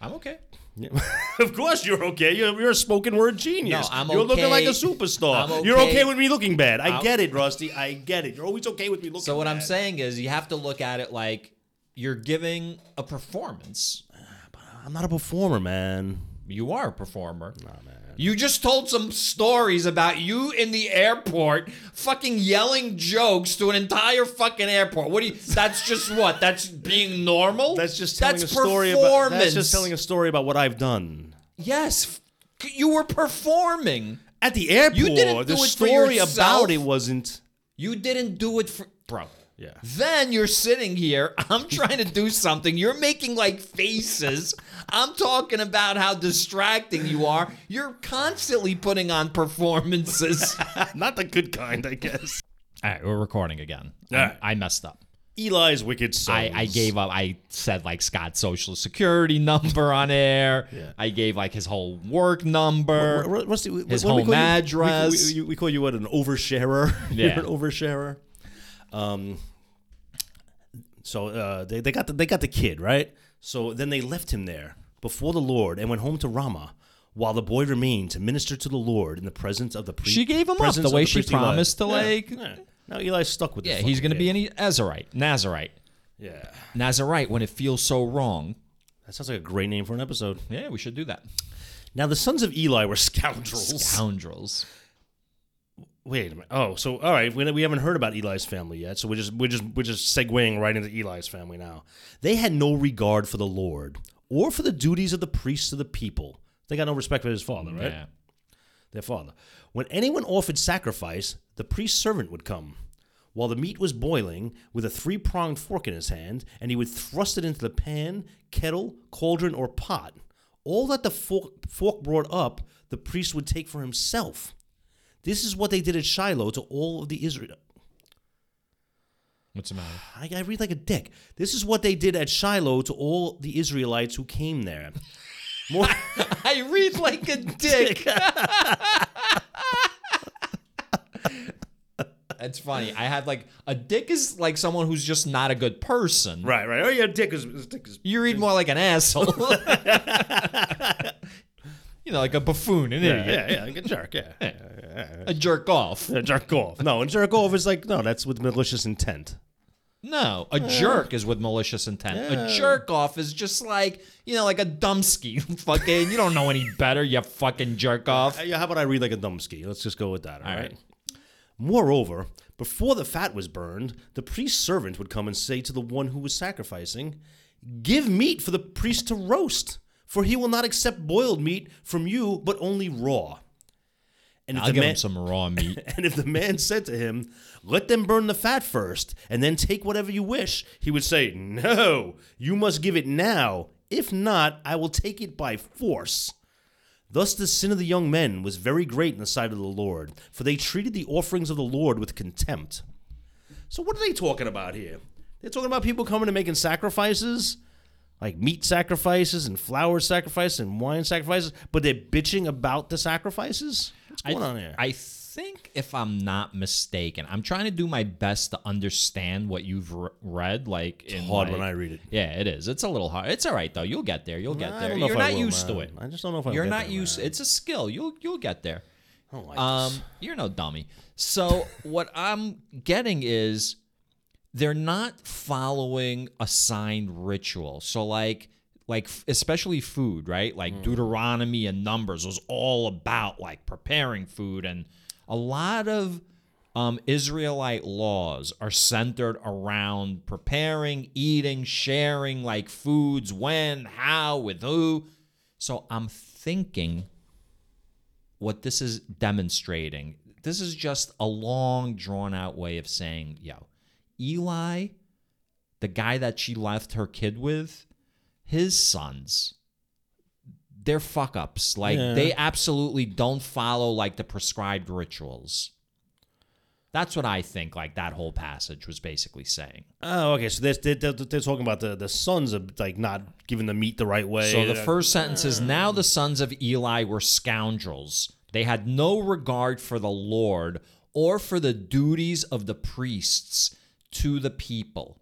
Speaker 2: I'm okay.
Speaker 1: Yeah. of course you're okay. You're, you're a spoken word genius.
Speaker 2: No, I'm
Speaker 1: you're looking like a superstar.
Speaker 2: I'm
Speaker 1: You're
Speaker 2: okay.
Speaker 1: okay with me looking bad. I
Speaker 2: I'm-
Speaker 1: get it, Rusty. I get it. You're always okay with me looking
Speaker 2: So what I'm saying is you have to look at it like you're giving a performance.
Speaker 1: Ah, I'm not a performer, man.
Speaker 2: You are a performer. You just told some stories about you in the airport fucking yelling jokes to an entire fucking airport. What do you that's just what? That's being normal?
Speaker 1: That's just telling
Speaker 2: that's
Speaker 1: a story about. That's just telling a story about what I've done
Speaker 2: Yes. You were performing.
Speaker 1: at the airport.
Speaker 2: You didn't
Speaker 1: the
Speaker 2: do it for
Speaker 1: story
Speaker 2: yourself.
Speaker 1: about it wasn't.
Speaker 2: You didn't do it for bro.
Speaker 1: Yeah.
Speaker 2: Then you're sitting here. I'm trying to do something. You're making like faces. I'm talking about how distracting you are. You're constantly putting on performances.
Speaker 1: Not the good kind, I guess.
Speaker 2: All right, we're recording again.
Speaker 1: All right.
Speaker 2: I, I messed up.
Speaker 1: Eli's wicked sons.
Speaker 2: I, I gave up. I said like Scott's social security number on air.
Speaker 1: Yeah.
Speaker 2: I gave like his whole work number.
Speaker 1: Ru- Rusty, we-
Speaker 2: His
Speaker 1: what do we
Speaker 2: home
Speaker 1: call you? We-
Speaker 2: address.
Speaker 1: We, we, we call you what an oversharer.
Speaker 2: Yeah.
Speaker 1: You're an oversharer. Um. So uh, they, they got the, they got the kid right. So then they left him there before the Lord and went home to Ramah, while the boy remained to minister to the Lord in the presence of the priest.
Speaker 2: She gave him up the way she
Speaker 1: priest Eli.
Speaker 2: promised to, like-
Speaker 1: yeah. Now Eli's stuck with.
Speaker 2: Yeah, he's going to be an Azarite, Nazarite,
Speaker 1: Yeah,
Speaker 2: Nazarite when it feels so wrong.
Speaker 1: that sounds like a great name for an episode.
Speaker 2: Yeah, we should do that.
Speaker 1: Now the sons of Eli were scoundrels.
Speaker 2: Scoundrels.
Speaker 1: Wait a minute. Oh, so all right, we, we haven't heard about Eli's family yet, so we're just we're just we're just segueing right into Eli's family now. They had no regard for the Lord or for the duties of the priests of the people. They got no respect for his father, right?
Speaker 2: Yeah.
Speaker 1: Their father. When anyone offered sacrifice, the priest's servant would come. While the meat was boiling, with a three pronged fork in his hand, and he would thrust it into the pan, kettle, cauldron, or pot. All that the fork, fork brought up, the priest would take for himself. This is what they did at Shiloh to all of the Israel.
Speaker 2: What's the matter?
Speaker 1: I, I read like a dick. This is what they did at Shiloh to all the Israelites who came there. More,
Speaker 2: I read like a dick. That's funny. I had like a dick is like someone who's just not a good person.
Speaker 1: right, right. Oh yeah, dick is dick is.
Speaker 2: You read more like an asshole. You know, like a buffoon, an
Speaker 1: Yeah,
Speaker 2: idiot,
Speaker 1: yeah, yeah, like a jerk. Yeah, yeah, yeah,
Speaker 2: a jerk off.
Speaker 1: yeah. jerk off. No, and jerk off is like no, that's with malicious intent.
Speaker 2: No, a jerk is with malicious intent. A jerk off is just like, you know, like a dumpski. fucking, you don't know any better, you fucking jerk off.
Speaker 1: Uh, Yeah, how about I read like a dumbski? Let's just go with that. all right.
Speaker 2: right.
Speaker 1: Moreover, before the fat was burned, the priest's servant would come and say to the one who was sacrificing, Give meat for the priest to roast, for he will not accept boiled meat from you, but only raw. And if
Speaker 2: I'll give
Speaker 1: man,
Speaker 2: him some raw meat.
Speaker 1: and if the man said to him, Let them burn the fat first, and then take whatever you wish, he would say, No, you must give it now. If not, I will take it by force. Thus the sin of the young men was very great in the sight of the Lord, for they treated the offerings of the Lord with contempt. So what are they talking about here? They're talking about people coming and making sacrifices, like meat sacrifices and flower sacrifices and wine sacrifices, but they're bitching about the sacrifices? What's
Speaker 2: I,
Speaker 1: going on here?
Speaker 2: I think, if I'm not mistaken, I'm trying to do my best to understand what you've re- read. Like, in
Speaker 1: hard
Speaker 2: like-
Speaker 1: when I read it.
Speaker 2: Yeah, it is. It's a little hard. It's all right though. You'll get there. You'll get
Speaker 1: I
Speaker 2: there.
Speaker 1: don't know if
Speaker 2: You're not
Speaker 1: will,
Speaker 2: used to it.
Speaker 1: I just don't know if I'm
Speaker 2: You're not used. It's a skill. You'll you'll get there.
Speaker 1: I don't like
Speaker 2: Um,
Speaker 1: this.
Speaker 2: you're no dummy. So what I'm getting is they're not following a signed ritual. So like like especially food, right? Like
Speaker 1: Hmm.
Speaker 2: Deuteronomy and Numbers was all about like preparing food and a lot of um, Israelite laws are centered around preparing, eating, sharing like foods, when, how, with who. So I'm thinking what this is demonstrating, this is just a long, drawn out way of saying, yo, Eli, the guy that she left her kid with, his sons, they're fuck ups. Like,
Speaker 1: Yeah.
Speaker 2: they absolutely don't follow like the prescribed rituals. That's what I think, like, that whole passage was basically saying.
Speaker 1: Oh, okay. So they're, they're, they're talking about the, the sons of like not giving the meat the right way.
Speaker 2: So the first sentence is Now the sons of Eli were scoundrels. They had no regard for the Lord or for the duties of the priests to the people.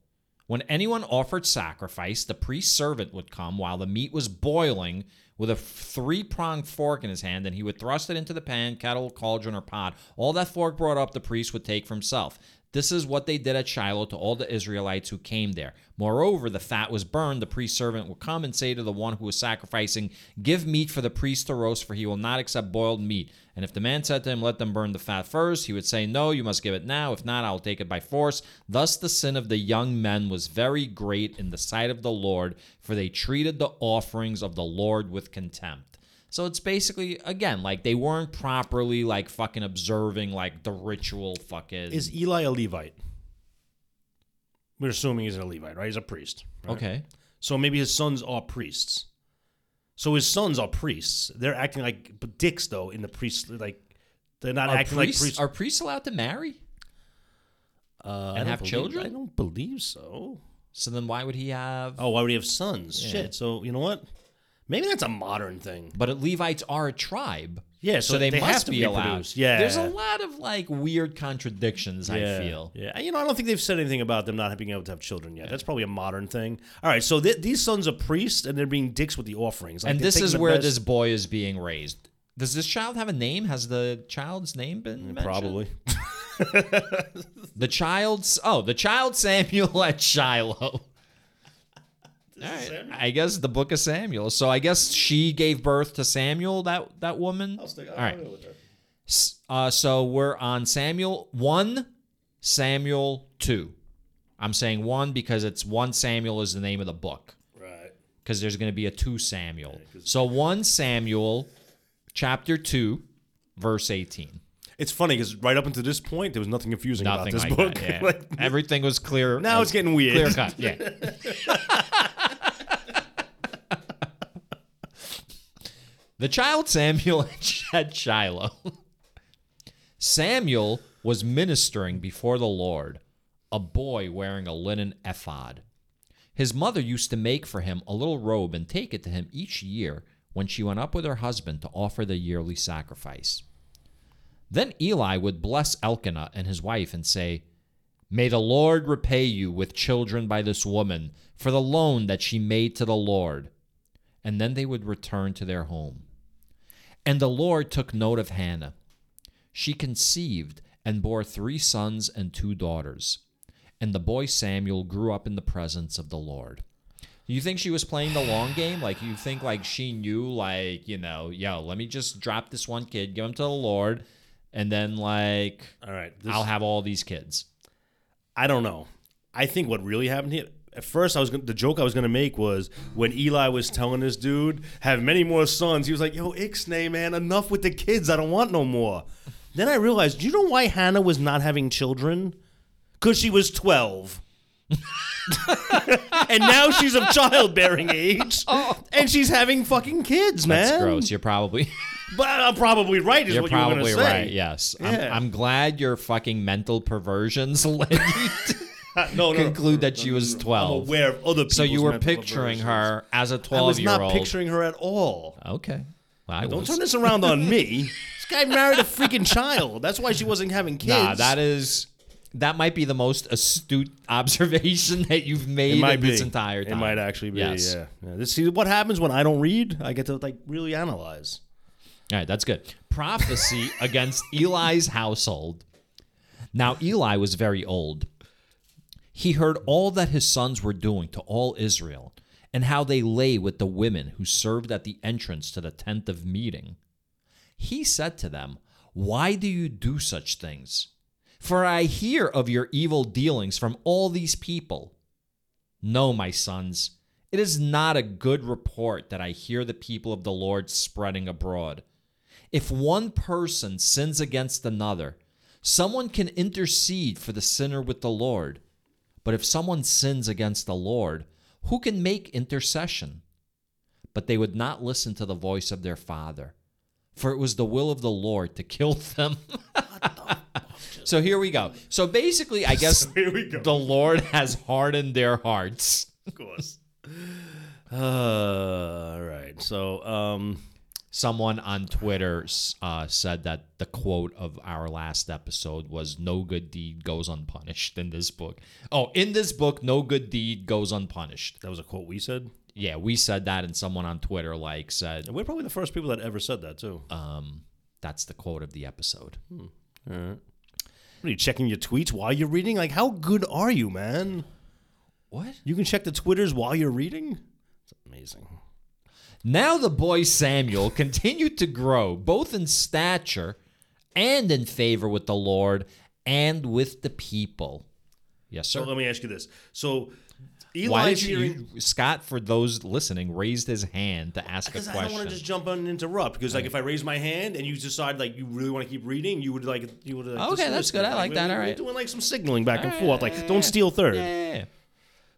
Speaker 2: When anyone offered sacrifice, the priest's servant would come while the meat was boiling with a three pronged fork in his hand, and he would thrust it into the pan, kettle, cauldron, or pot. All that fork brought up, the priest would take for himself. This is what they did at Shiloh to all the Israelites who came there. Moreover, the fat was burned. The priest servant would come and say to the one who was sacrificing, Give meat for the priest to roast, for he will not accept boiled meat. And if the man said to him, Let them burn the fat first, he would say, No, you must give it now. If not, I will take it by force. Thus the sin of the young men was very great in the sight of the Lord, for they treated the offerings of the Lord with contempt. So it's basically again like they weren't properly like fucking observing like the ritual fucking
Speaker 1: is Eli a Levite? We're assuming he's a Levite, right? He's a priest. right?
Speaker 2: Okay.
Speaker 1: So maybe his sons are priests. So his sons are priests. They're acting like dicks though in the priest like they're not
Speaker 2: Are
Speaker 1: acting
Speaker 2: priests,
Speaker 1: like priests.
Speaker 2: are priests allowed to marry?
Speaker 1: uh, I
Speaker 2: and
Speaker 1: don't
Speaker 2: have
Speaker 1: believe-
Speaker 2: children?
Speaker 1: I don't believe so.
Speaker 2: So then why would he have
Speaker 1: Oh, why would he have sons? Shit. So you know what? Maybe that's a modern thing.
Speaker 2: But Levites are a tribe.
Speaker 1: Yeah,
Speaker 2: So,
Speaker 1: so
Speaker 2: they,
Speaker 1: they
Speaker 2: must be allowed.
Speaker 1: Yeah.
Speaker 2: There's a lot of like weird contradictions, I feel.
Speaker 1: Yeah, you know, I don't think they've said anything about them not being able to have children yet. That's probably a modern thing. All right, so th- these sons are priests, and they're being dicks with the offerings. Like,
Speaker 2: and this is where
Speaker 1: best-
Speaker 2: this boy is being raised. Does this child have a name? Has the child's name been mm, mentioned?
Speaker 1: probably.
Speaker 2: The child's oh, the child Samuel at Shiloh. All right. I guess the book of Samuel. So I guess she gave birth to Samuel, that that woman. All right. S- Uh, so we're on Samuel 1, Samuel 2. I'm saying 1 because it's 1 Samuel is the name of the book
Speaker 1: Right.
Speaker 2: because there's going to be a 2 Samuel. So 1 Samuel chapter 2 verse 18.
Speaker 1: It's funny because right up until this point, there was nothing confusing
Speaker 2: Nothing
Speaker 1: about this
Speaker 2: like
Speaker 1: book.
Speaker 2: that. Yeah.
Speaker 1: Like,
Speaker 2: Everything was clear.
Speaker 1: now
Speaker 2: as-
Speaker 1: it's getting weird.
Speaker 2: clear cut. Yeah. the child Samuel at Shiloh. Samuel was ministering before the Lord, a boy wearing a linen ephod. His mother used to make for him a little robe and take it to him each year when she went up with her husband to offer the yearly sacrifice. Then Eli would bless Elkanah and his wife and say, May the Lord repay you with children by this woman for the loan that she made to the Lord. And then they would return to their home. And the Lord took note of Hannah. She conceived and bore three sons and two daughters. and the boy Samuel grew up in the presence of the Lord. You think she was playing the long game? Like you think like she knew like, you know, yo, let me just drop this one kid, give him to the Lord, and then like
Speaker 1: All right. This,
Speaker 2: I'll have all these kids.
Speaker 1: I don't know. I think what really happened here. At first, I was gonna, the joke I was gonna make was when Eli was telling this dude have many more sons. He was like, "Yo, Ixnay, man, enough with the kids. I don't want no more." Then I realized, do you know why Hannah was not having children? Because she was twelve. and now she's of childbearing age, oh. and she's having fucking kids, man.
Speaker 2: That's gross. You're probably
Speaker 1: But I'm probably right. Is
Speaker 2: you're
Speaker 1: what you were
Speaker 2: probably
Speaker 1: gonna say.
Speaker 2: right. Yes.
Speaker 1: Yeah.
Speaker 2: I'm, I'm glad your fucking mental perversions led you to
Speaker 1: No, no,
Speaker 2: conclude that she was
Speaker 1: I'm
Speaker 2: 12.
Speaker 1: aware of other.
Speaker 2: So you were
Speaker 1: mental
Speaker 2: picturing her as a
Speaker 1: I
Speaker 2: 12 I
Speaker 1: was
Speaker 2: year
Speaker 1: not
Speaker 2: old.
Speaker 1: picturing her at all.
Speaker 2: Okay. Well, I
Speaker 1: Don't
Speaker 2: was.
Speaker 1: turn this around on me. This guy married a freaking child. That's why she wasn't having kids.
Speaker 2: Nah, that is that might be the most astute observation that you've made in this entire time.
Speaker 1: It might actually be.
Speaker 2: Yes.
Speaker 1: Yeah. yeah. This, see what happens when I don't read? I get to like really analyze.
Speaker 2: All right, that's good. Prophecy against Eli's household. Now Eli was very old. He heard all that his sons were doing to all Israel, and how they lay with the women who served at the entrance to the tent of meeting. He said to them, Why do you do such things? For I hear of your evil dealings from all these people. No, my sons, it is not a good report that I hear the people of the Lord spreading abroad. If one person sins against another, someone can intercede for the sinner with the Lord. But if someone sins against the Lord, who can make intercession? But they would not listen to the voice of their father, for it was the will of the Lord to kill them. so here we go. So basically, I guess
Speaker 1: go.
Speaker 2: the Lord has hardened their hearts.
Speaker 1: Of course. Uh, all right. So, um,
Speaker 2: Someone on Twitter uh, said that the quote of our last episode was "No good deed goes unpunished" in this book. Oh, in this book, no good deed goes unpunished.
Speaker 1: that was a quote we said.
Speaker 2: Yeah, we said that, and someone on Twitter like said
Speaker 1: And we're probably the first people that ever said that too.
Speaker 2: um, that's the quote of the episode.
Speaker 1: All right. What are you checking your tweets while you're reading? Like, how good are you, man?
Speaker 2: What?
Speaker 1: You can check the twitters while you're reading. It's amazing.
Speaker 2: Now the boy Samuel continued to grow, both in stature and in favor with the Lord and with the people. Yes, sir.
Speaker 1: So let me ask you this. So Eli's
Speaker 2: Why did you,
Speaker 1: hearing.
Speaker 2: you- Scott, for those listening, raised his hand to ask a
Speaker 1: Because I don't want
Speaker 2: question?
Speaker 1: to just jump on and interrupt. Because like if I raise my hand and you decide like you really want to keep reading, you would like you would. Like,
Speaker 2: Okay, that's good.
Speaker 1: me.
Speaker 2: I like
Speaker 1: we-
Speaker 2: that. All right.
Speaker 1: doing like some signaling back and
Speaker 2: All
Speaker 1: forth.
Speaker 2: right.
Speaker 1: Like don't steal third.
Speaker 2: Yeah.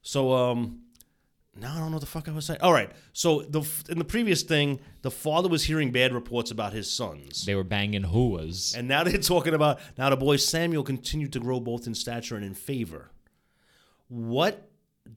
Speaker 1: So um, now I don't know what the fuck I was saying. All right. So the in the previous thing, the father was hearing bad reports about his sons.
Speaker 2: They were banging hooas.
Speaker 1: And now they're talking about now the boy Samuel continued to grow both in stature and in favor. What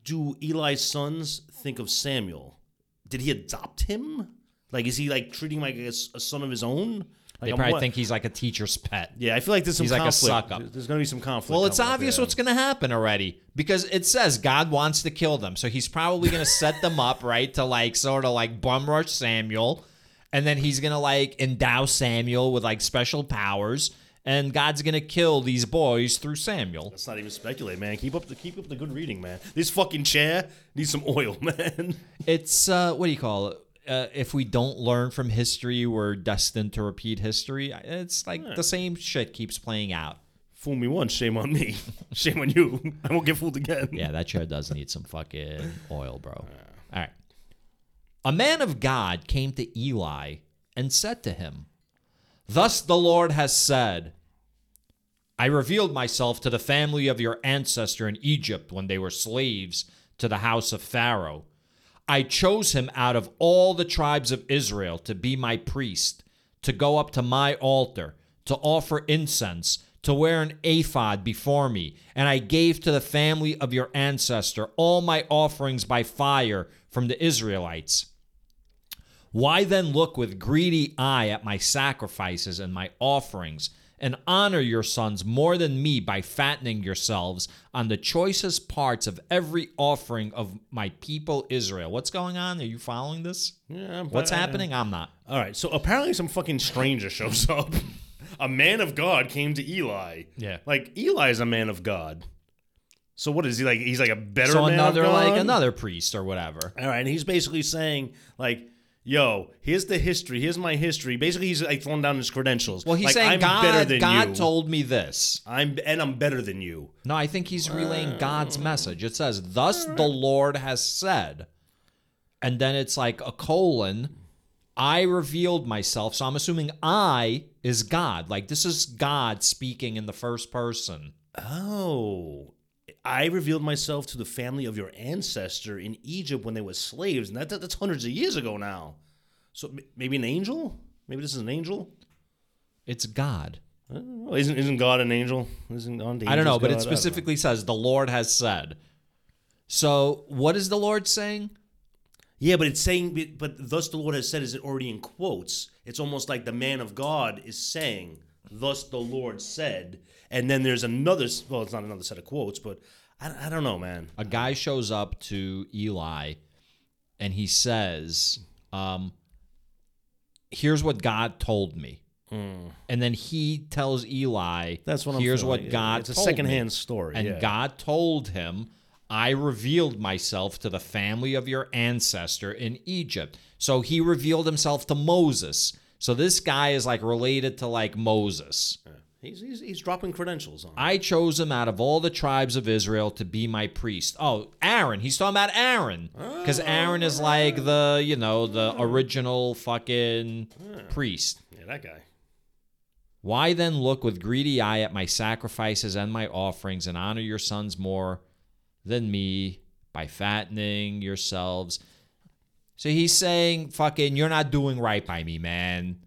Speaker 1: do Eli's sons think of Samuel? Did he adopt him? Like, is he like treating him like a son of his own? Like,
Speaker 2: They
Speaker 1: I'm
Speaker 2: probably
Speaker 1: wa-
Speaker 2: think he's like a teacher's pet.
Speaker 1: Yeah, I feel like there's some
Speaker 2: he's like a
Speaker 1: conflict.
Speaker 2: suck-up.
Speaker 1: There's going to be some conflict.
Speaker 2: Well, it's obvious
Speaker 1: there.
Speaker 2: what's going to happen already because it says God wants to kill them. So he's probably going to set them up, right, to like sort of like bum rush Samuel. And then he's going to like endow Samuel with like special powers. And God's going to kill these boys through Samuel.
Speaker 1: Let's not even speculate, man. Keep up the keep up the good reading, man. This fucking chair needs some oil, man.
Speaker 2: It's, uh, what do you call it? Uh, if we don't learn from history, we're destined to repeat history. It's like the same shit keeps playing out.
Speaker 1: Fool me once, shame on me. shame on you. I won't get fooled again.
Speaker 2: Yeah, that chair does need some fucking oil, bro. All right. A man of God came to Eli and said to him, Thus the Lord has said, I revealed myself to the family of your ancestor in Egypt when they were slaves to the house of Pharaoh. I chose him out of all the tribes of Israel to be my priest, to go up to my altar, to offer incense, to wear an ephod before me, and I gave to the family of your ancestor all my offerings by fire from the Israelites. Why then look with greedy eye at my sacrifices and my offerings, and honor your sons more than me by fattening yourselves on the choicest parts of every offering of my people Israel? What's going on? Are you following this?
Speaker 1: Yeah,
Speaker 2: What's happening? I'm not.
Speaker 1: All right, so apparently some fucking stranger shows up. a man of God came to Eli.
Speaker 2: Yeah.
Speaker 1: Like Eli is a man of God. So what is he like? He's like a better
Speaker 2: So
Speaker 1: man
Speaker 2: another
Speaker 1: of God?
Speaker 2: like another priest or whatever.
Speaker 1: All right, and he's basically saying like, "Yo, here's the history. Here's my history." Basically, he's like throwing down his credentials.
Speaker 2: Well, he's
Speaker 1: like,
Speaker 2: saying
Speaker 1: I'm
Speaker 2: God
Speaker 1: better than
Speaker 2: God
Speaker 1: you.
Speaker 2: told me this.
Speaker 1: I'm and I'm better than you.
Speaker 2: No, I think he's relaying God's message. It says, "Thus the Lord has said," and then it's like a colon. I revealed myself, so I'm assuming I is God. Like this is God speaking in the first person.
Speaker 1: Oh, I revealed myself to the family of your ancestor in Egypt when they were slaves, and that, that- that's hundreds of years ago now. So m- maybe an angel? Maybe this is an angel?
Speaker 2: It's God.
Speaker 1: Uh, well, isn't isn't God an angel? Isn't the
Speaker 2: I don't know, but
Speaker 1: God?
Speaker 2: it
Speaker 1: I don't know.
Speaker 2: specifically says the Lord has said. So what is the Lord saying?
Speaker 1: Yeah, but it's saying, but thus the Lord has said, is it already in quotes? It's almost like the man of God is saying, thus the Lord said, and then there's another. Well, it's not another set of quotes, but I, I don't know, man.
Speaker 2: a guy shows up to Eli and he says, um, Here's what God told me. And then he tells Eli.
Speaker 1: That's what I'm.
Speaker 2: Here's
Speaker 1: feeling.
Speaker 2: what God
Speaker 1: It's a
Speaker 2: told me."
Speaker 1: secondhand story,
Speaker 2: And
Speaker 1: yeah.
Speaker 2: God told him, I revealed myself to the family of your ancestor in Egypt. So he revealed himself to Moses. So this guy is like related to like Moses.
Speaker 1: He's, he's he's dropping credentials on. him.
Speaker 2: I chose him out of all the tribes of Israel to be my priest. Oh, Aaron. He's talking about Aaron. Because oh, Aaron is like the, you know, the hmm. original fucking priest.
Speaker 1: Yeah, that guy.
Speaker 2: Why then look with greedy eye at my sacrifices and my offerings and honor your sons more than me by fattening yourselves? So he's saying, fucking, you're not doing right by me, man.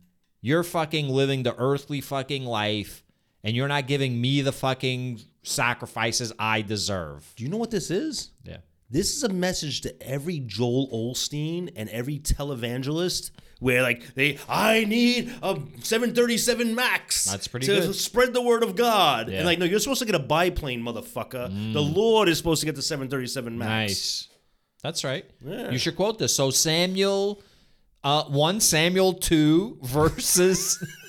Speaker 2: You're fucking living the earthly fucking life and you're not giving me the fucking sacrifices I deserve.
Speaker 1: Do you know what this is?
Speaker 2: Yeah.
Speaker 1: This is a message to every Joel Osteen and every televangelist where like they I need a 737 Max.
Speaker 2: That's pretty
Speaker 1: to
Speaker 2: good.
Speaker 1: spread the word of God.
Speaker 2: Yeah.
Speaker 1: And like no, you're supposed to get a biplane, motherfucker. Mm. The Lord is supposed to get the 737 Max.
Speaker 2: Nice. That's right.
Speaker 1: Yeah.
Speaker 2: You should quote this. So Samuel uh 1 Samuel 2 verses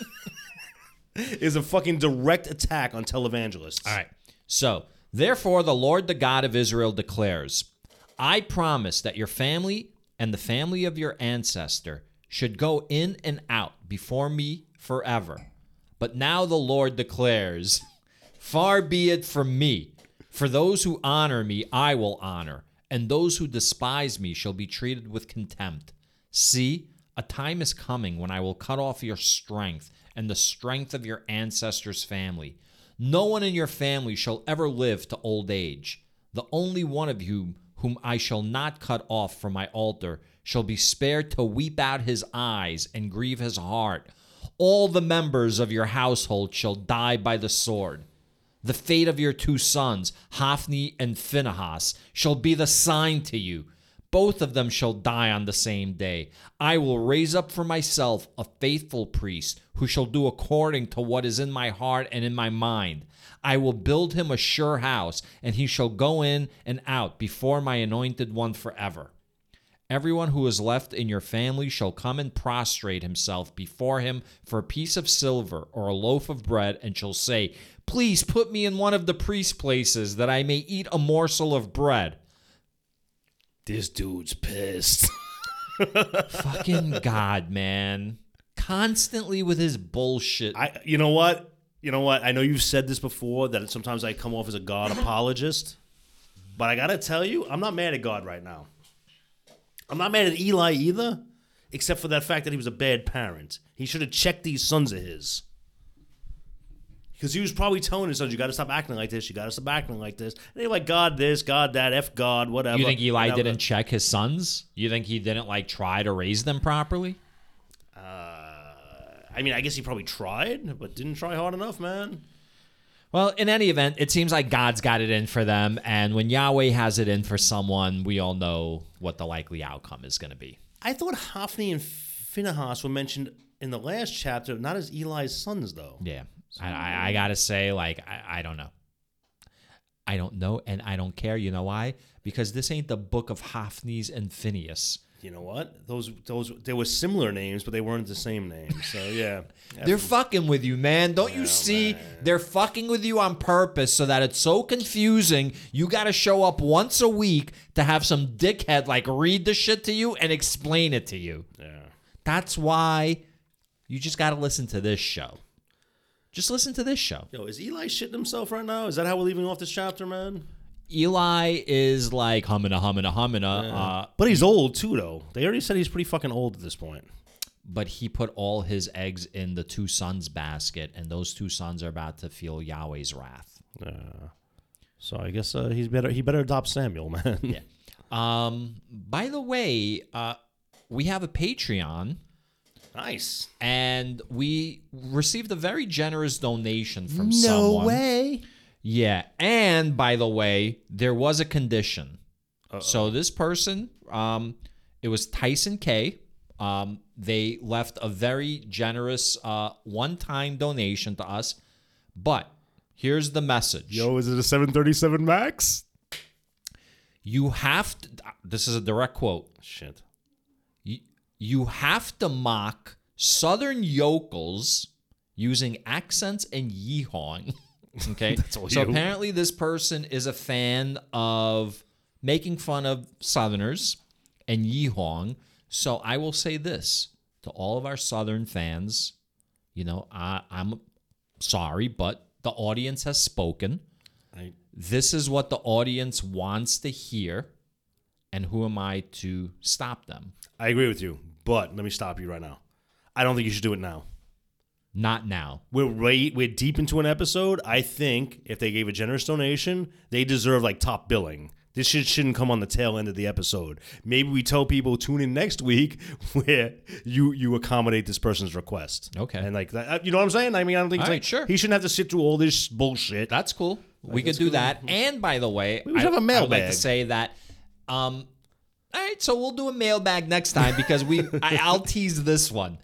Speaker 1: Is a fucking direct attack on televangelists.
Speaker 2: All right. So, therefore, the Lord, the God of Israel, declares I promise that your family and the family of your ancestor should go in and out before me forever. But now the Lord declares, Far be it from me. For those who honor me, I will honor, and those who despise me shall be treated with contempt. See, a time is coming when I will cut off your strength and the strength of your ancestors' family. No one in your family shall ever live to old age. The only one of you whom I shall not cut off from my altar shall be spared to weep out his eyes and grieve his heart. All the members of your household shall die by the sword. The fate of your two sons, Hophni and Phinehas, shall be the sign to you. Both of them shall die on the same day. I will raise up for myself a faithful priest who shall do according to what is in my heart and in my mind. I will build him a sure house, and he shall go in and out before my anointed one forever. Everyone who is left in your family shall come and prostrate himself before him for a piece of silver or a loaf of bread, and shall say, Please put me in one of the priest places that I may eat a morsel of bread.
Speaker 1: This dude's pissed.
Speaker 2: Fucking God, man. Constantly with his bullshit.
Speaker 1: I you know what? You know what? I know you've said this before that sometimes I come off as a God uh-huh. apologist. But I gotta tell you, I'm not mad at God right now. I'm not mad at Eli either, except for that fact that he was a bad parent. He should have checked these sons of his. Because he was probably telling his sons, you gotta stop acting like this, you gotta stop acting like this. And they're like, God this, God that, F God, whatever.
Speaker 2: you think Eli
Speaker 1: whatever.
Speaker 2: didn't check his sons? You think he didn't like try to raise them properly?
Speaker 1: Uh, I mean, I guess he probably tried, but didn't try hard enough, man.
Speaker 2: Well, in any event, it seems like God's got it in for them, and when Yahweh has it in for someone, we all know what the likely outcome is going to be.
Speaker 1: I thought Hophni and Phinehas were mentioned in the last chapter, not as Eli's sons, though.
Speaker 2: Yeah, I, I, I gotta say, like, I, I don't know. I don't know, and I don't care. You know why? Because this ain't the book of Hophnies and Phinehas.
Speaker 1: You know what? Those those they were similar names, but they weren't the same name. So yeah,
Speaker 2: They're fucking with you, man. Don't you see? They're fucking with you on purpose so that it's so confusing. You got to show up once a week to have some dickhead like read the shit to you and explain it to you.
Speaker 1: yeah.
Speaker 2: That's why you just got to listen to this show. Just listen to this show.
Speaker 1: Yo, is Eli shitting himself right now? Is that how we're leaving off this chapter, man?
Speaker 2: Eli is like humming a humming a humming a, uh,
Speaker 1: But he's old too, though. They already said he's pretty fucking old at this point.
Speaker 2: but he put all his eggs in the two sons basket, and those two sons are about to feel Yahweh's wrath.
Speaker 1: Uh, so I guess uh, he's better. He better adopt Samuel, man.
Speaker 2: Yeah. Um. By the way, uh, we have a Patreon,
Speaker 1: nice.
Speaker 2: and we received a very generous donation from someone.
Speaker 1: No way.
Speaker 2: Yeah. And by the way, there was a condition. So this person, um, it was Tyson K. Um, they left a very generous uh, one-time donation to us, but here's the message:
Speaker 1: Yo, is it a 737 Max?
Speaker 2: you have to. This is a direct quote.
Speaker 1: Shit.
Speaker 2: You, have to mock Southern yokels using accents and yeehawing. Okay. so
Speaker 1: you.
Speaker 2: apparently, this person is a fan of making fun of Southerners and yeehawing. So I will say this to all of our Southern fans you know, I, I'm sorry, but the audience has spoken.
Speaker 1: I,
Speaker 2: This is what the audience wants to hear. And who am I to stop them?
Speaker 1: I agree with you, but let me stop you right now. I don't think you should do it now.
Speaker 2: Not now.
Speaker 1: We're right, we're deep into an episode. I think if they gave a generous donation, they deserve like top billing. This shit shouldn't come on the tail end of the episode. Maybe we tell people tune in next week where you you accommodate this person's request.
Speaker 2: Okay.
Speaker 1: and like that, you know what I'm saying? I mean, I don't think like
Speaker 2: sure.
Speaker 1: he shouldn't have to sit through all this bullshit.
Speaker 2: That's cool. We could do that. And by the way,
Speaker 1: We should
Speaker 2: I,
Speaker 1: have a
Speaker 2: I would like
Speaker 1: mailbag.
Speaker 2: to say that. Um, all right, so we'll do a mailbag next time because we. I, I'll tease this one.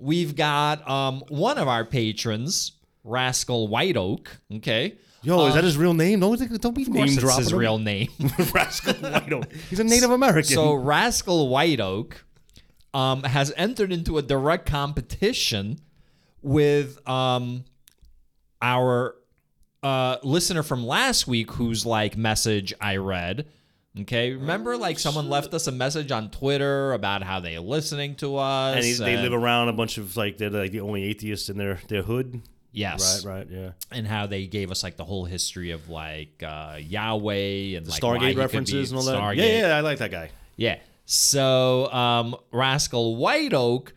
Speaker 2: We've got um, one of our patrons, Rascal White Oak. Okay,
Speaker 1: Yo, is that his real name? Don't don't be name dropping
Speaker 2: his
Speaker 1: him.
Speaker 2: real name.
Speaker 1: Rascal White Oak. He's a Native American.
Speaker 2: So Rascal White Oak um, has entered into a direct competition with um, our uh, listener from last week, whose like message I read. Okay, remember like someone left us a message on Twitter about how they're listening to us.
Speaker 1: and he, they
Speaker 2: and-
Speaker 1: live around a bunch of like they're like the only atheists in their their hood.
Speaker 2: yes,
Speaker 1: Right, right, yeah.
Speaker 2: and how they gave us like the whole history of like uh, Yahweh and like why he
Speaker 1: Stargate
Speaker 2: could be
Speaker 1: references and all that.
Speaker 2: Stargate.
Speaker 1: Yeah, yeah, I like that guy.
Speaker 2: Yeah. So um, Rascal White Oak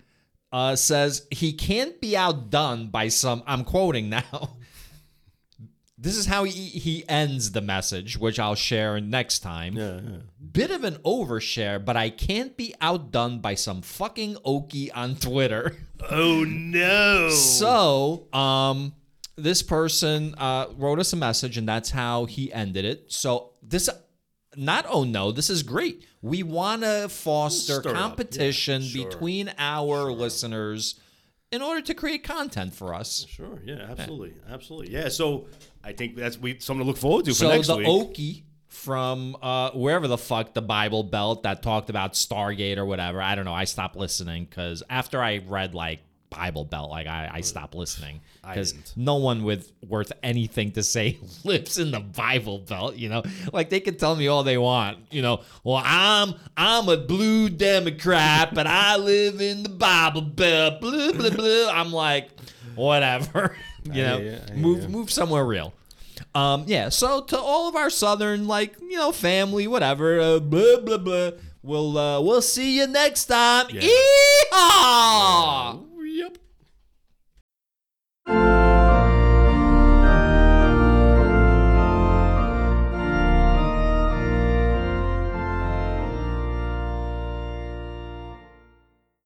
Speaker 2: uh, says he can't be outdone by some. I'm quoting now. This is how he, he ends the message, which I'll share next time.
Speaker 1: Yeah, yeah.
Speaker 2: Bit of an overshare, but I can't be outdone by some fucking Okie on Twitter.
Speaker 1: Oh no!
Speaker 2: So, um, this person uh, wrote us a message, and that's how he ended it. So this, not oh no, this is great. We want to foster
Speaker 1: Stir up, yeah,
Speaker 2: competition
Speaker 1: sure.
Speaker 2: between our listeners in order to create content for us.
Speaker 1: Sure, yeah, absolutely, absolutely, yeah. So I think that's we something to look forward to for
Speaker 2: So
Speaker 1: next
Speaker 2: the
Speaker 1: week.
Speaker 2: Okie from uh, wherever the fuck the Bible Belt that talked about Stargate or whatever. I don't know. I stopped listening because after I read like Bible Belt, like I, I stopped listening because no one with worth anything to say lives in the Bible Belt. You know, like they can tell me all they want. You know, well I'm I'm a blue Democrat, but I live in the Bible Belt. Blah blah blah. I'm like, whatever. You know, move move somewhere real. Um, yeah. So to all of our southern, like you know, family, whatever, uh, blah blah blah. We'll uh, we'll see you next time.
Speaker 1: Yeah.
Speaker 2: Yeehaw!